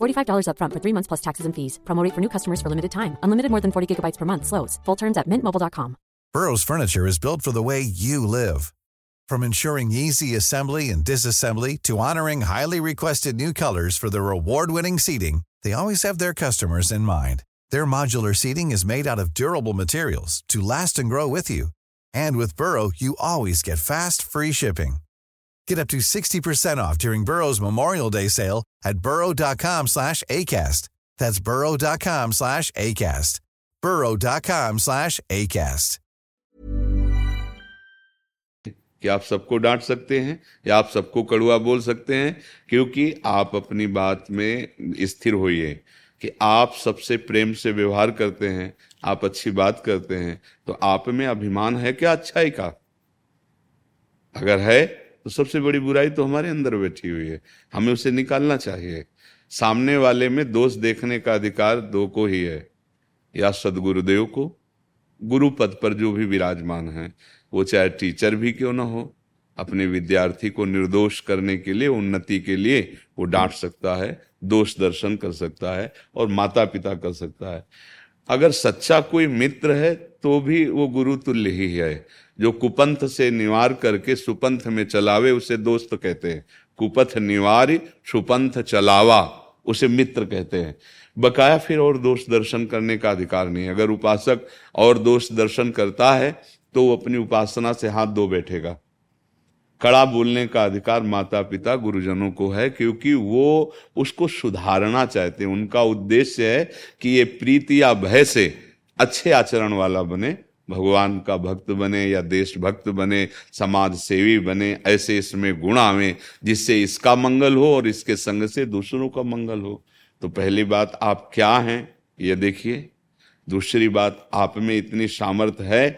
$45 upfront for three months plus taxes and fees. Promo rate for new customers for limited time. Unlimited more than 40 gigabytes per month. Slows. Full terms at mintmobile.com. Burrow's furniture is built for the way you live. From ensuring easy assembly and disassembly to honoring highly requested new colors for their award-winning seating, they always have their customers in mind. Their modular seating is made out of durable materials to last and grow with you. And with Burrow, you always get fast, free shipping. Get up to 60% off during Burrow's Memorial Day sale at burrow.com slash ACAST. That's burrow.com slash ACAST. burrow.com slash ACAST. कि आप सबको डांट सकते हैं या आप सबको कड़ुआ बोल सकते हैं क्योंकि आप अपनी बात में स्थिर होइए कि आप सबसे प्रेम से व्यवहार करते हैं आप अच्छी बात करते हैं तो आप में अभिमान है क्या अच्छाई का अगर है तो सबसे बड़ी बुराई तो हमारे अंदर बैठी हुई है। हमें उसे निकालना चाहिए। सामने वाले में दोष देखने का अधिकार दो को ही है। या सदगुरुदेव को, गुरु पद पर जो भी विराजमान है, वो चाहे टीचर भी क्यों ना हो, अपने विद्यार्थी को निर्दोष करने के लिए, उन्नति के लिए वो डांट सकता है, दोष दर्शन कर सकता है और माता पिता कर सकता है। अगर सच्चा कोई मित्र है तो भी वो गुरु तुल्य ही है। जो कुपंथ से निवार करके सुपंथ में चलावे, उसे दोस्त कहते हैं। कुपथ निवार, सुपंथ चलावा, उसे मित्र कहते हैं। बकाया फिर और दोष दर्शन करने का अधिकार नहीं। अगर उपासक और दोष दर्शन करता है तो वो अपनी उपासना से हाथ धो बैठेगा। कड़ा बोलने का अधिकार माता पिता गुरुजनों को है, क्योंकि वो उसको सुधारना चाहते हैं। उनका उद्देश्य है कि ये प्रीति या भय से अच्छे आचरण वाला बने, भगवान का भक्त बने या देशभक्त बने समाज सेवी बने, ऐसे इसमें गुण आवे जिससे इसका मंगल हो और इसके संग से दूसरों का मंगल हो। तो पहली बात, आप क्या हैं? ये देखिए। दूसरी बात, आप में इतनी सामर्थ है।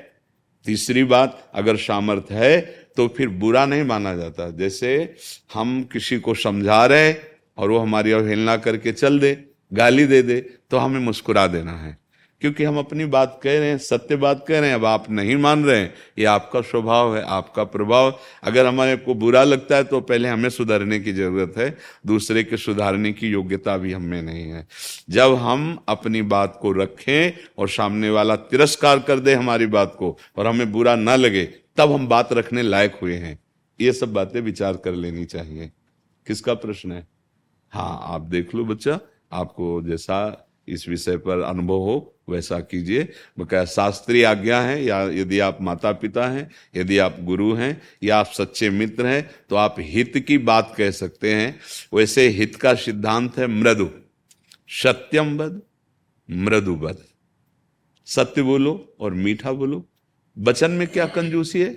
तीसरी बात, अगर सामर्थ है तो फिर बुरा नहीं माना जाता। जैसे हम किसी को समझा रहे और वो हमारी अवहेलना करके चल दे, गाली दे दे तो हमें मुस्कुरा देना है। क्योंकि हम अपनी बात कह रहे हैं, सत्य बात कह रहे हैं, अब आप नहीं मान रहे हैं, ये आपका स्वभाव है, आपका प्रभाव। अगर हमारे को बुरा लगता है तो पहले हमें सुधरने की ज़रूरत है, दूसरे के सुधारने की योग्यता भी हमें नहीं है। जब हम अपनी बात को रखें और सामने वाला तिरस्कार कर दे हमारी बात को, और हमें बुरा ना लगे, तब हम बात रखने लायक हुए हैं। ये सब बातें विचार कर लेनी चाहिए। किसका प्रश्न है? हाँ आप देख लो बच्चा, आपको जैसा इस विषय पर अनुभव हो वैसा कीजिए। बकाया शास्त्रीय आज्ञा है, या यदि आप माता पिता हैं, यदि आप गुरु हैं, या आप सच्चे मित्र हैं तो आप हित की बात कह सकते हैं। वैसे हित का सिद्धांत है मृदु। सत्यम बद, मृदु बद। सत्य बोलो और मीठा बोलो। वचन में क्या कंजूसी है?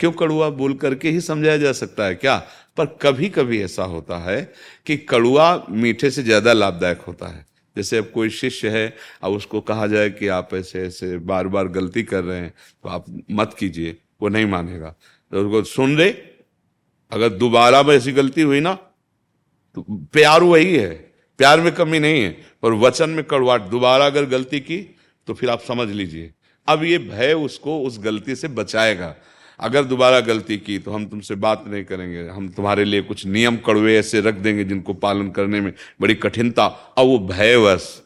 क्यों कड़ुआ बोल करके ही समझाया जा सकता है क्या? पर कभी कभी ऐसा होता है कि कड़ुआ मीठे से ज़्यादा लाभदायक होता है। जैसे अब कोई शिष्य है, अब उसको कहा जाए कि आप ऐसे ऐसे बार बार गलती कर रहे हैं तो आप मत कीजिए, वो नहीं मानेगा। तो उसको सुन ले, अगर दोबारा में ऐसी गलती हुई ना तो प्यार वही है, प्यार में कमी नहीं है, पर वचन में कड़वाट दोबारा अगर गलती की तो फिर आप समझ लीजिए। अब ये भय उसको उस गलती से बचाएगा। अगर दोबारा गलती की तो हम तुमसे बात नहीं करेंगे। हम तुम्हारे लिए कुछ नियम कड़वे ऐसे रख देंगे जिनको पालन करने में बड़ी कठिनता और वो भयवश।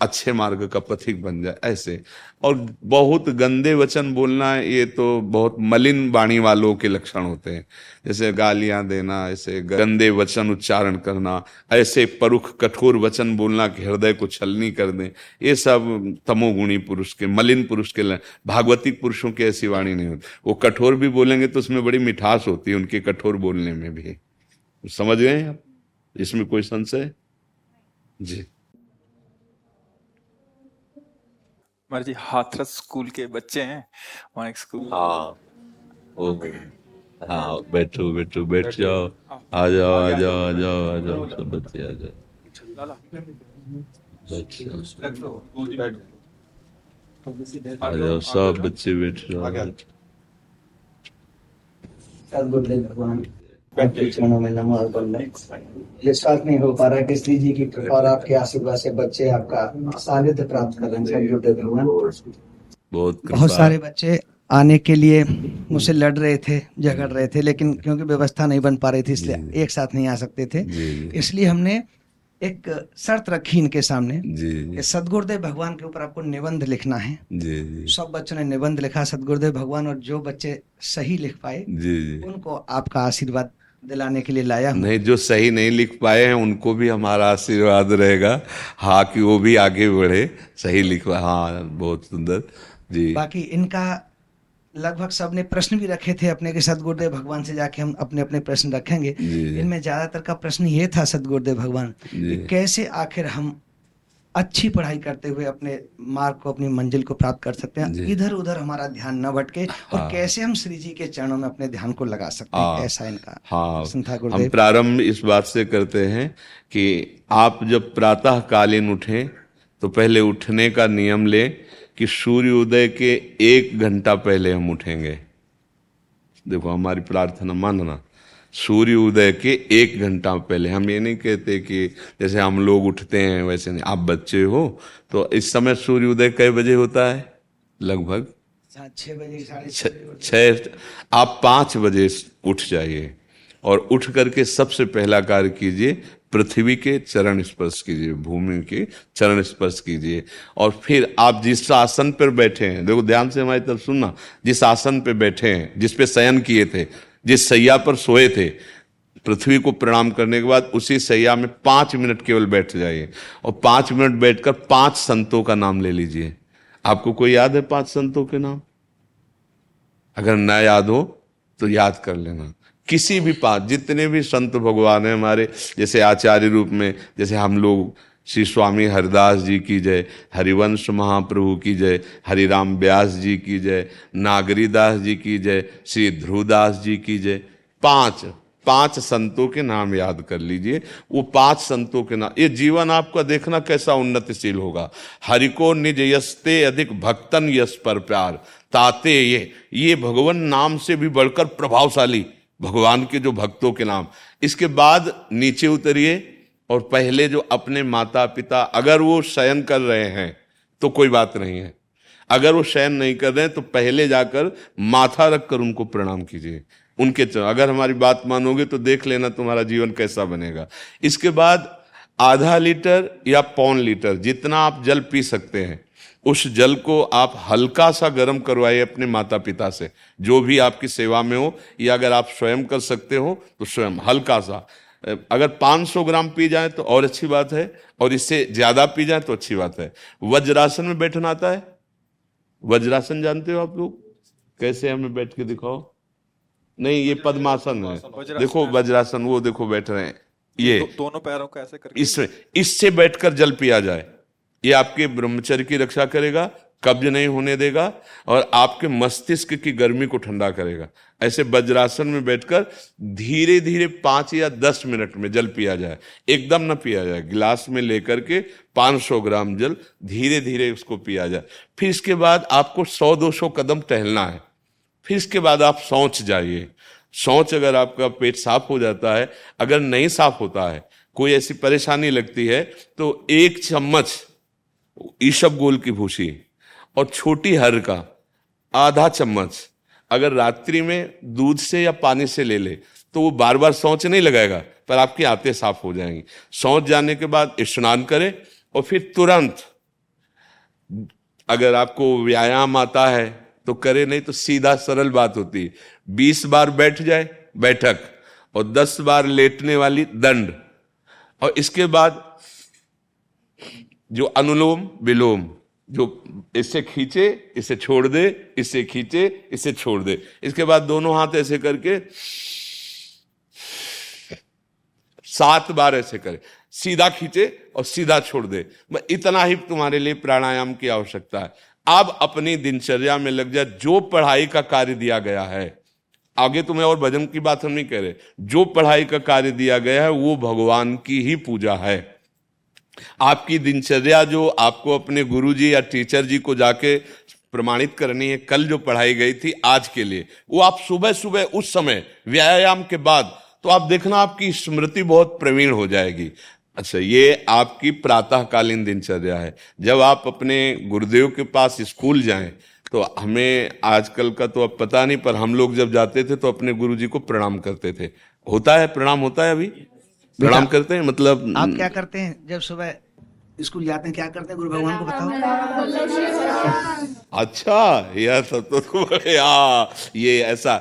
अच्छे मार्ग का पथिक बन जाए, ऐसे। और बहुत गंदे वचन बोलना, ये तो बहुत मलिन वाणी वालों के लक्षण होते हैं। जैसे गालियाँ देना, ऐसे गंदे वचन उच्चारण करना, ऐसे परुख कठोर वचन बोलना कि हृदय को छलनी कर दें, ये सब तमोगुणी पुरुष के, मलिन पुरुष के भागवतिक पुरुषों की ऐसी वाणी नहीं होती। वो कठोर भी बोलेंगे तो उसमें बड़ी मिठास होती है उनके कठोर बोलने में भी। समझ गए आप? इसमें कोई संशय? जी। हमारे जी हाथरस स्कूल के बच्चे हैं वहाँ एक स्कूल हाँ। ओ हाँ बैठो बैठो बैठ जाओ। आ जाओ आ जाओ आ जाओ आ जाओ सब बच्चे आ जाओ। आ जाओ सब बच्चे बैठ जाओ। नमो विश्वास नहीं हो पा रहा कि श्री जी की और आपके आशीर्वाद से बच्चे आपका सानिध्य प्राप्त कर रहे हैं बहुत बहुत सारे बच्चे आने के लिए मुझसे लड़ रहे थे झगड़ रहे थे लेकिन क्योंकि व्यवस्था नहीं बन पा रही थी इसलिए एक साथ नहीं आ सकते थे। इसलिए हमने एक शर्त रखी इनके सामने सदगुरुदेव भगवान के ऊपर आपको निबंध लिखना है। जी जी। सब बच्चों ने निबंध लिखा सदगुरुदेव भगवान और जो बच्चे सही लिख पाए उनको आपका आशीर्वाद दिलाने के लिए लाया नहीं जो सही नहीं लिख पाए हैं उनको भी हमारा आशीर्वाद रहेगा। हाँ कि वो भी आगे बढ़े। सही लिख हाँ बहुत सुंदर। जी। बाकी इनका लगभग सबने प्रश्न भी रखे थे अपने के सदगुरुदेव भगवान से जाके हम अपने अपने प्रश्न रखेंगे। इनमें ज़्यादातर का प्रश्न ये था सदगुरुदेव भगवान कैसे आखिर हम अच्छी पढ़ाई करते हुए अपने मार्ग को अपनी मंजिल को प्राप्त कर सकते हैं। इधर उधर हमारा ध्यान न भटके और हाँ। कैसे हम श्री जी के चरणों में अपने ध्यान को लगा सकते हैं हाँ। ऐसा इनका हाँ। हम प्रारंभ इस बात से करते हैं कि आप जब प्रातः कालीन उठें तो पहले उठने का नियम ले कि सूर्य उदय के एक घंटा पहले हम उठेंगे। देखो हमारी प्रार्थना मानना सूर्य उदय के एक घंटा पहले। हम ये नहीं कहते कि जैसे हम लोग उठते हैं वैसे नहीं। आप बच्चे हो तो इस समय सूर्य उदय कई बजे होता है? लगभग। छह बजे छह आप पाँच बजे उठ जाइए और उठ करके सबसे पहला कार्य कीजिए पृथ्वी के चरण स्पर्श कीजिए भूमि के चरण स्पर्श कीजिए। और फिर आप जिस आसन पर बैठे हैं देखो ध्यान से हमारी तरफ़ सुनना जिस आसन पर बैठे हैं जिस पे शयन किए थे जिस सैया पर सोए थे, पृथ्वी को प्रणाम करने के बाद उसी सैया में पाँच मिनट केवल बैठ जाइए और पाँच मिनट बैठकर पाँच संतों का नाम ले लीजिए। आपको कोई याद है पाँच संतों के नाम? अगर न याद हो तो याद कर लेना। किसी भी पाँच, जितने भी संत भगवान हैं हमारे, जैसे आचार्य रूप में, जैसे हम लोग श्री स्वामी हरिदास जी की जय, हरिवंश महाप्रभु की जय, हरिराम व्यास जी की जय, नागरीदास जी की जय, श्री ध्रुवदास जी की जय। पाँच पाँच संतों के नाम याद कर लीजिए। वो पाँच संतों के नाम ये जीवन आपका देखना कैसा उन्नतिशील होगा। हरि को निज यस्ते अधिक भक्तन यश पर प्यार। ताते ये ये भगवान नाम से भी बढ़कर प्रभावशाली। भगवान के जो भक्तों के नाम। इसके बाद नीचे उतरिए। और पहले जो अपने माता पिता अगर वो शयन कर रहे हैं तो कोई बात नहीं है। अगर वो शयन नहीं कर रहे हैं तो पहले जाकर माथा रखकर उनको प्रणाम कीजिए। उनके अगर हमारी बात मानोगे तो देख लेना तुम्हारा जीवन कैसा बनेगा। इसके बाद आधा लीटर या पौन लीटर, जितना आप जल पी सकते हैं, उस जल को आप हल्का सा गर्म करवाइए अपने माता पिता से। जो भी आपकी सेवा में हो, या अगर आप स्वयं कर सकते हो तो स्वयं, हल्का सा। अगर 500 ग्राम पी जाए तो और अच्छी बात है और इससे ज़्यादा पी जाए तो अच्छी बात है। वज्रासन में बैठना आता है। वज्रासन जानते हो आप लोग? कैसे हमें बैठ के दिखाओ? नहीं ये पद्मासन है। देखो वज्रासन वो देखो बैठ रहे हैं। ये दो, दोनों पैरों को ऐसे करके। इसमें इससे बैठकर जल पिया जाए। ये आपके ब्रह्मचर्य की रक्षा करेगा कब्ज नहीं होने देगा और आपके मस्तिष्क की गर्मी को ठंडा करेगा। ऐसे वज्रासन में बैठकर धीरे धीरे पाँच या दस मिनट में जल पिया जाए। एकदम न पिया जाए। गिलास में लेकर के 500 ग्राम जल धीरे धीरे उसको पिया जाए। फिर इसके बाद आपको 100-200 कदम टहलना है। फिर इसके बाद आप सोच जाइए। सोच अगर आपका पेट साफ़ हो जाता है, अगर नहीं साफ़ होता है, कोई ऐसी परेशानी लगती है तो एक चम्मच ईशब गोल की भूसी और छोटी हर का आधा चम्मच। अगर रात्रि में दूध से या पानी से ले ले तो वो बार बार सोच नहीं लगाएगा, पर आपकी आते साफ़ हो जाएँगी। सोच जाने के बाद स्नान करें और फिर तुरंत, अगर आपको व्यायाम आता है तो करे, नहीं तो सीधा सरल बात होती है। बीस बार बैठ जाए, बैठक, और दस बार लेटने वाली दंड। और इसके बाद जो अनुलोम विलोम जो इससे खींचे, इसे छोड़ दे, इससे खींचे, इसे छोड़ दे। इसके बाद दोनों हाथ ऐसे करके, सात बार ऐसे करे। सीधा खींचे और सीधा छोड़ दे। इतना ही तुम्हारे लिए प्राणायाम की आवश्यकता है। अब अपनी दिनचर्या में लग जाए जो पढ़ाई का कार्य दिया गया है। आगे तुम्हें और भजन की बात हम नहीं कह रहे। जो पढ़ाई का कार्य दिया गया है, वो भगवान की ही पूजा है। आपकी दिनचर्या जो आपको अपने गुरुजी या टीचर जी को जाके प्रमाणित करनी है, कल जो पढ़ाई गई थी आज के लिए, वो आप सुबह सुबह उस समय, व्यायाम के बाद तो आप देखना आपकी स्मृति बहुत प्रवीण हो जाएगी। अच्छा ये आपकी प्रातःकालीन दिनचर्या है। जब आप अपने गुरुदेव के पास स्कूल जाएँ तो हमें आजकल का तो अब पता नहीं, पर हम लोग जब जाते थे तो अपने गुरुजी को प्रणाम करते थे। होता है? प्रणाम होता है अभी? प्रणाम करते हैं मतलब आप क्या करते हैं जब सुबह स्कूल जाते हैं क्या करते हैं? गुरु भगवान को बताओ। अच्छा यह सब तो ये ऐसा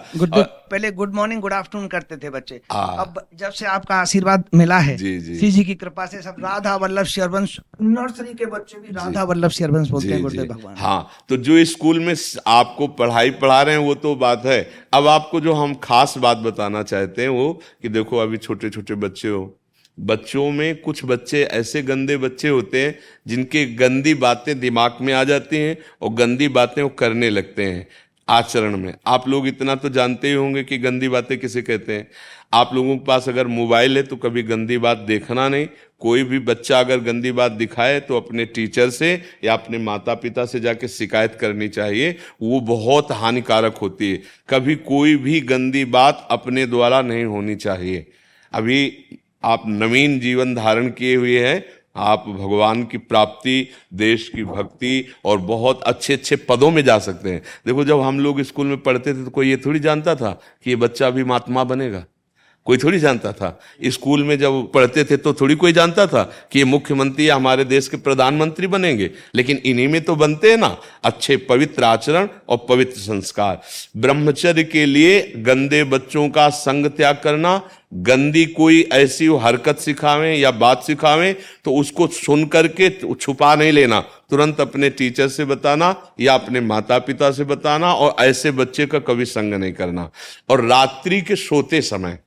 पहले गुड मॉर्निंग गुड आफ्टरनून करते थे बच्चे। हाँ। अब जब से आपका आशीर्वाद मिला है जी, जी। श्री जी की कृपा से सब राधा वल्लभ शेरवंश नर्सरी के बच्चे भी राधा वल्लभ शेरवंश बोलते हैं गुरुदेव भगवान। हाँ तो जो स्कूल में आपको पढ़ाई पढ़ा रहे हैं वो तो बात है। अब आपको जो हम खास बात बताना चाहते हैं वो कि देखो अभी छोटे छोटे बच्चे हो बच्चों में कुछ बच्चे, ऐसे गंदे बच्चे होते हैं, जिनके गंदी बातें दिमाग में आ जाती हैं और गंदी बातें वो करने लगते हैं आचरण में। आप लोग इतना तो जानते ही होंगे कि गंदी बातें किसे कहते हैं। आप लोगों के पास अगर मोबाइल है तो कभी गंदी बात देखना नहीं। कोई भी बच्चा अगर गंदी बात दिखाए तो अपने टीचर से या अपने माता पिता से जाके शिकायत करनी चाहिए। वो बहुत हानिकारक होती है। कभी कोई भी गंदी बात अपने द्वारा नहीं होनी चाहिए। अभी आप नवीन जीवन धारण किए हुए हैं, आप भगवान की प्राप्ति, देश की भक्ति और बहुत अच्छे अच्छे पदों में जा सकते हैं। देखो, जब हम लोग स्कूल में पढ़ते थे तो कोई ये थोड़ी जानता था कि ये बच्चा भी महात्मा बनेगा? कोई थोड़ी जानता था। स्कूल में जब पढ़ते थे तो थोड़ी कोई जानता था कि ये मुख्यमंत्री या हमारे देश के प्रधानमंत्री बनेंगे। लेकिन इन्हीं में तो बनते हैं ना, अच्छे पवित्र आचरण और पवित्र संस्कार। ब्रह्मचर्य के लिए गंदे बच्चों का संग त्याग करना, गंदी कोई ऐसी हरकत सिखावें या बात सिखावें तो उसको सुन करके छुपा नहीं लेना। तुरंत अपने टीचर से बताना या अपने माता पिता से बताना और ऐसे बच्चे का कभी संग नहीं करना। और रात्रि के सोते समय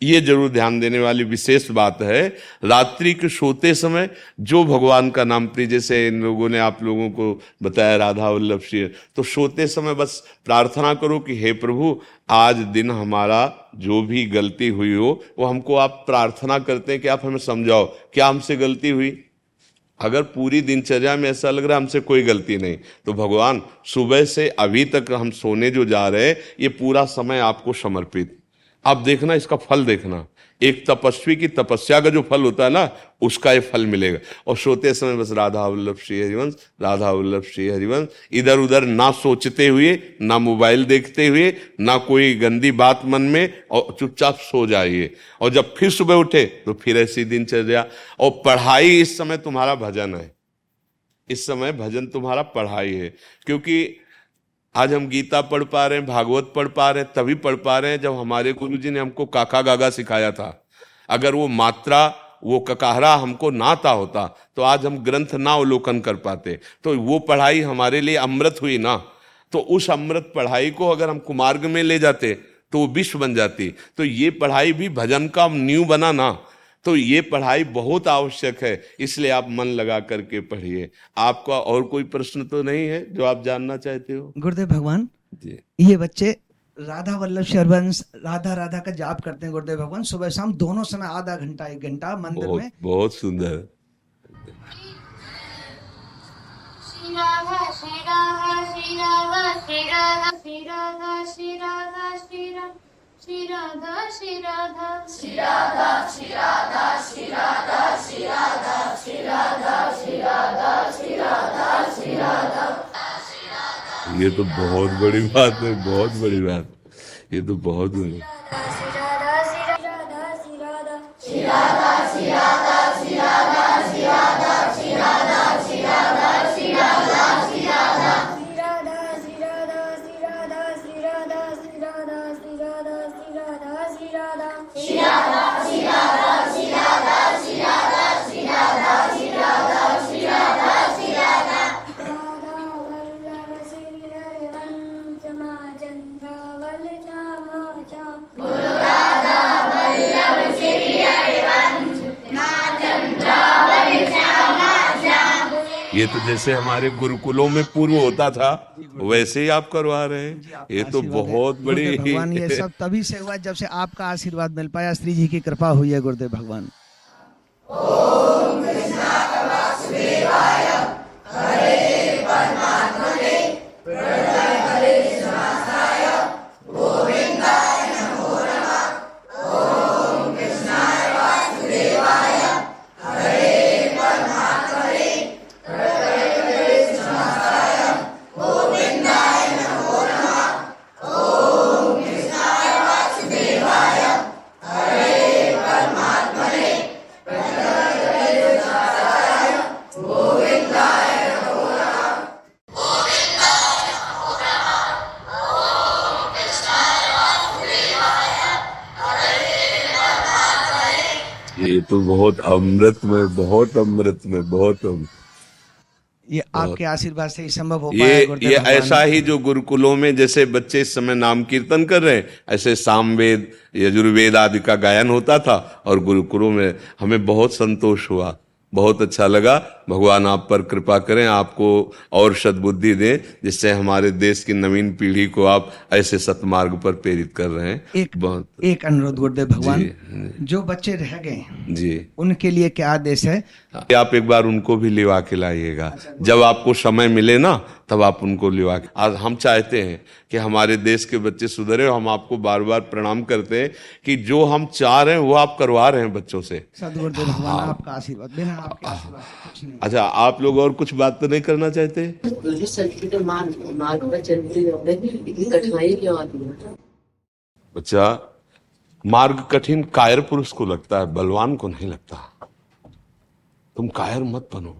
ये ज़रूर ध्यान देने वाली विशेष बात है, रात्रि के सोते समय जो भगवान का नाम प्रिय, जैसे इन लोगों ने आप लोगों को बताया, राधा वल्लभ श्री तो सोते समय बस प्रार्थना करो कि हे प्रभु, आज दिन हमारा जो भी गलती हुई हो, वो हमको आप प्रार्थना करते हैं कि आप हमें समझाओ, क्या हमसे गलती हुई? अगर पूरी दिनचर्या में ऐसा लग रहा है हमसे कोई गलती नहीं तो भगवान, सुबह से अभी तक हम सोने जो जा रहे हैं, ये पूरा समय आपको समर्पित। आप देखना, इसका फल देखना। एक तपस्वी की तपस्या का जो फल होता है ना, उसका ये फल मिलेगा। और सोते समय बस राधा वल्लभ श्री हरिवंश, राधा वल्लभ श्री हरिवंश इधर उधर ना सोचते हुए, ना मोबाइल देखते हुए, ना कोई गंदी बात मन में, और चुपचाप सो जाइए। और जब फिर सुबह उठे तो फिर ऐसी दिनचर्या और पढ़ाई इस समय तुम्हारा भजन है। इस समय भजन तुम्हारा पढ़ाई है। क्योंकि आज हम गीता पढ़ पा रहे हैं, भागवत पढ़ पा रहे हैं, तभी पढ़ पा रहे हैं जब हमारे गुरु जी ने हमको काका गागा सिखाया था। अगर वो मात्रा, वो ककाहरा हमको ना आता होता तो आज हम ग्रंथ ना अवलोकन कर पाते। तो वो पढ़ाई हमारे लिए अमृत हुई ना। तो उस अमृत पढ़ाई को अगर हम कुमार्ग में ले जाते तो वो विश्व बन जाती। तो ये पढ़ाई भी भजन का न्यू बना ना। तो ये पढ़ाई बहुत आवश्यक है इसलिए आप मन लगा करके पढ़िए। आपका और कोई प्रश्न तो नहीं है जो आप जानना चाहते हो? गुरुदेव भगवान जी। ये बच्चे राधा वल्लभ शरवंश राधा राधा का जाप करते हैं गुरुदेव भगवान सुबह शाम दोनों समय आधा घंटा एक घंटा मंदिर बहुत में। बहुत सुंदर। श्री राधा श्री राधा श्री राधा श्री राधा श्री राधा श्री राधा श्री राधा श्री राधा। श्री राधा श्री राधा श्री राधा श्री राधा श्री राधा श्री राधा श्री राधा श्री राधा। ये तो बहुत बड़ी बात है बहुत बड़ी बात। ये तो बहुत बड़ी ये तो जैसे हमारे गुरुकुलों में पूर्व होता था वैसे ही आप करवा रहे हैं। ये तो बहुत बड़ी भगवान ये सब तभी से हुआ जब से आपका आशीर्वाद मिल पाया श्री जी की कृपा हुई है गुरुदेव भगवान। बहुत अमृत में बहुत अमृत में बहुत अमृत ये आपके आशीर्वाद से ही संभव हो ये ये ऐसा ही जो गुरुकुलों में जैसे बच्चे इस समय नाम कीर्तन कर रहे हैं ऐसे सामवेद यजुर्वेद आदि का गायन होता था और गुरुकुलों में हमें बहुत संतोष हुआ बहुत अच्छा लगा। भगवान आप पर कृपा करें आपको और सद्बुद्धि दें जिससे हमारे देश की नवीन पीढ़ी को आप ऐसे सतमार्ग पर प्रेरित कर रहे हैं। एक बहुत एक अनुरोध गुरुदेव भगवान जो बच्चे रह गए जी। उनके लिए क्या आदेश है? आप एक बार उनको भी लिवा के लाइएगा जब आपको समय मिले ना तब आप उनको लिवा के आज हम चाहते हैं कि हमारे देश के बच्चे सुधरे और हम आपको बार बार प्रणाम करते हैं कि जो हम चाह रहे हैं वो आप करवा रहे हैं बच्चों से। सदगुरुदेव भगवान आपका आशीर्वाद बिना आपके आशीर्वाद कुछ नहीं। अच्छा आप लोग और कुछ बात तो नहीं करना चाहते? है? बच्चा मार्ग कठिन कायर पुरुष को लगता है बलवान को नहीं लगता। तुम कायर मत बनो।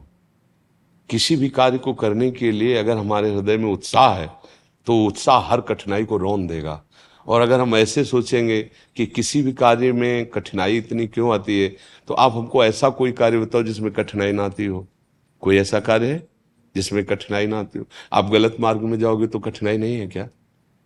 किसी भी कार्य को करने के लिए अगर हमारे हृदय में उत्साह है तो उत्साह हर कठिनाई को रौन देगा। और अगर हम ऐसे सोचेंगे कि किसी भी कार्य में कठिनाई इतनी क्यों आती है तो आप हमको ऐसा कोई कार्य बताओ जिसमें कठिनाई ना आती हो। कोई ऐसा कार्य है जिसमें कठिनाई ना आती हो? आप गलत मार्ग में जाओगे तो कठिनाई नहीं है क्या?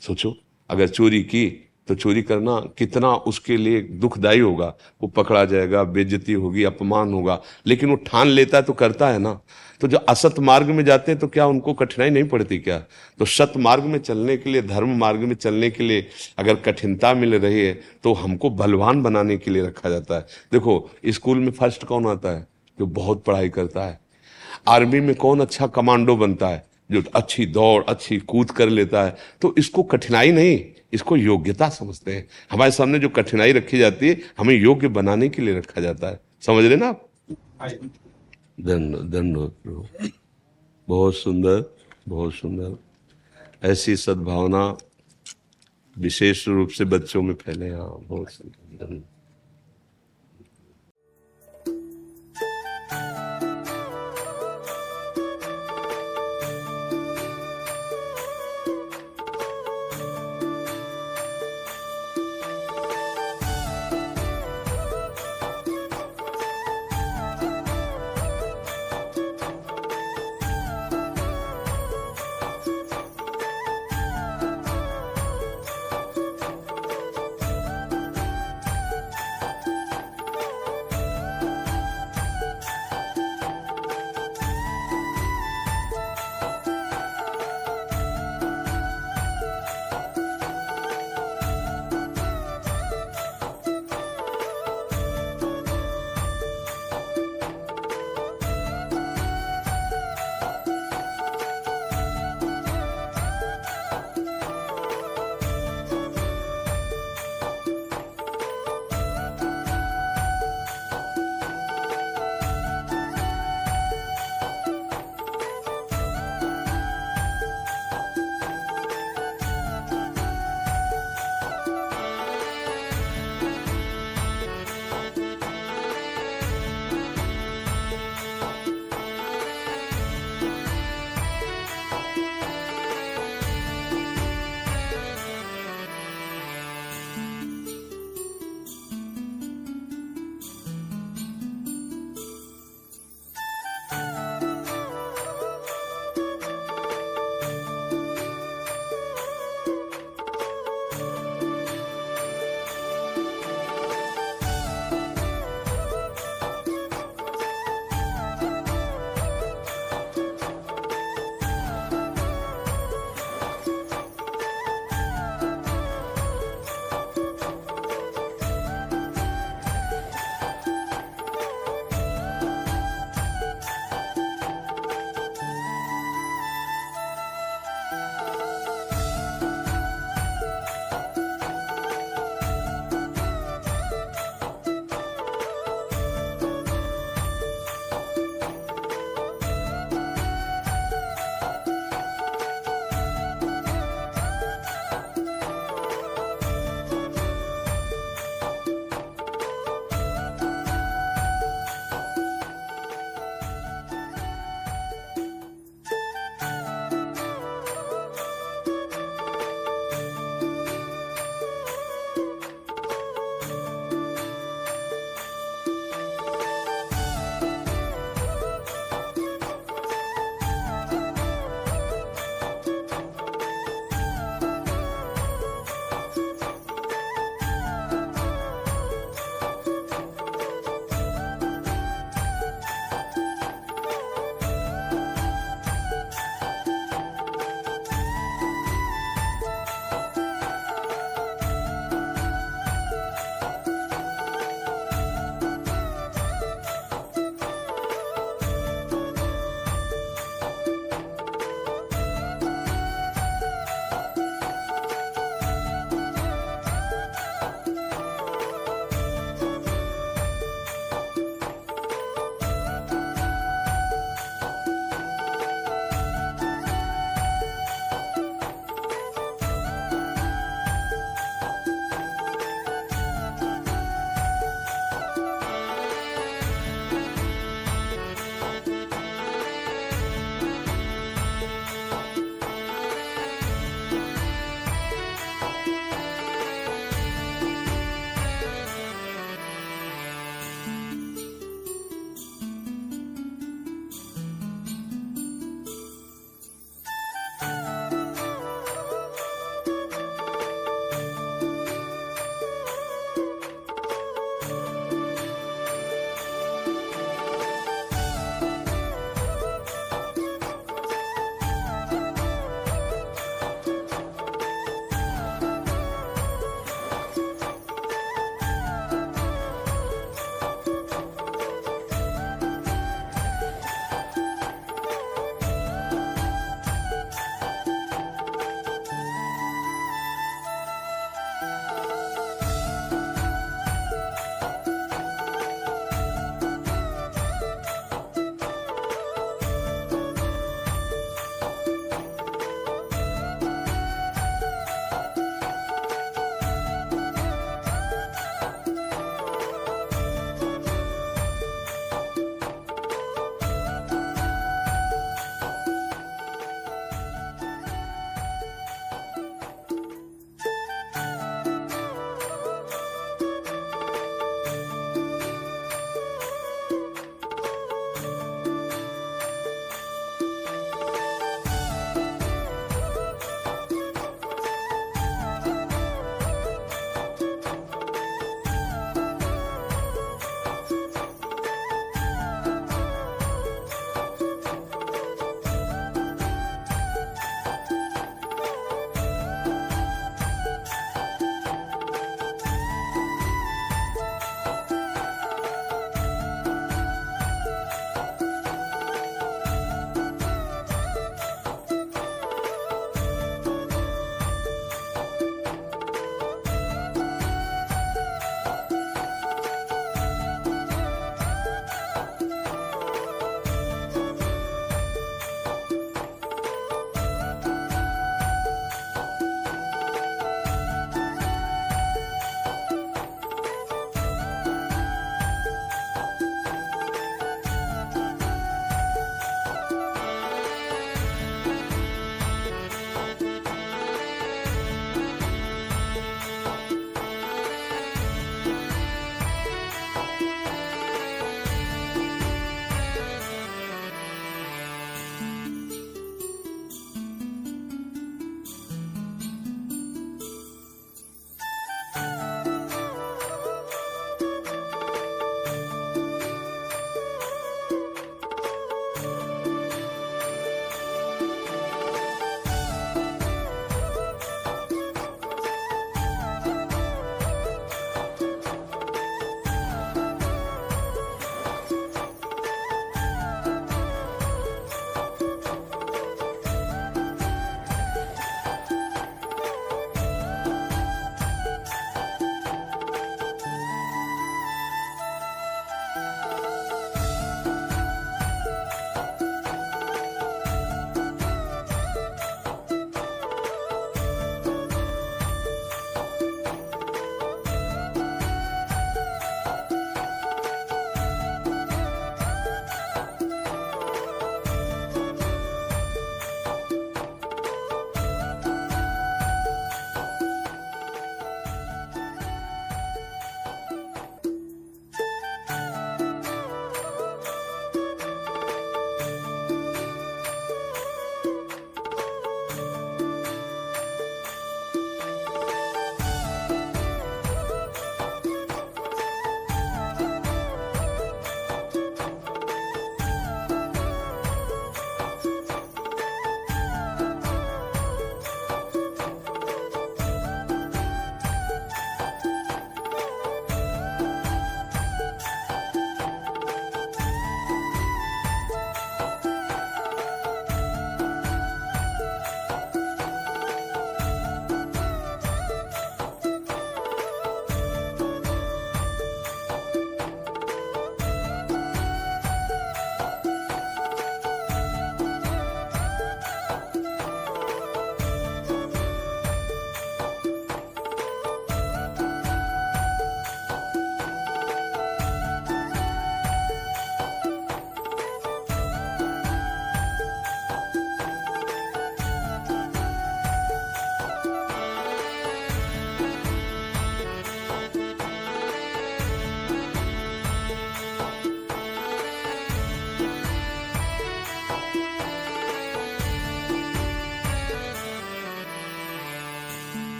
सोचो, अगर चोरी की तो चोरी करना कितना उसके लिए दुखदायी होगा। वो पकड़ा जाएगा, बेइज्जती होगी, अपमान होगा। लेकिन वो ठान लेता है तो करता है ना। तो जो असत मार्ग में जाते हैं तो क्या उनको कठिनाई नहीं पड़ती क्या? तो सत मार्ग में चलने के लिए, धर्म मार्ग में चलने के लिए अगर कठिनता मिल रही है तो हमको बलवान बनाने के लिए रखा जाता है। देखो, स्कूल में फ़र्स्ट कौन आता है? जो बहुत पढ़ाई करता है। आर्मी में कौन अच्छा कमांडो बनता है? जो अच्छी दौड़ अच्छी कूद कर लेता है तो इसको कठिनाई नहीं इसको योग्यता समझते हैं। हमारे सामने जो कठिनाई रखी जाती है हमें योग्य बनाने के लिए रखा जाता है। समझ रहे ना आप? दंड दंडवत प्रभु। बहुत सुंदर बहुत सुंदर। ऐसी सद्भावना विशेष रूप से बच्चों में फैले। हाँ बहुत सुंदर।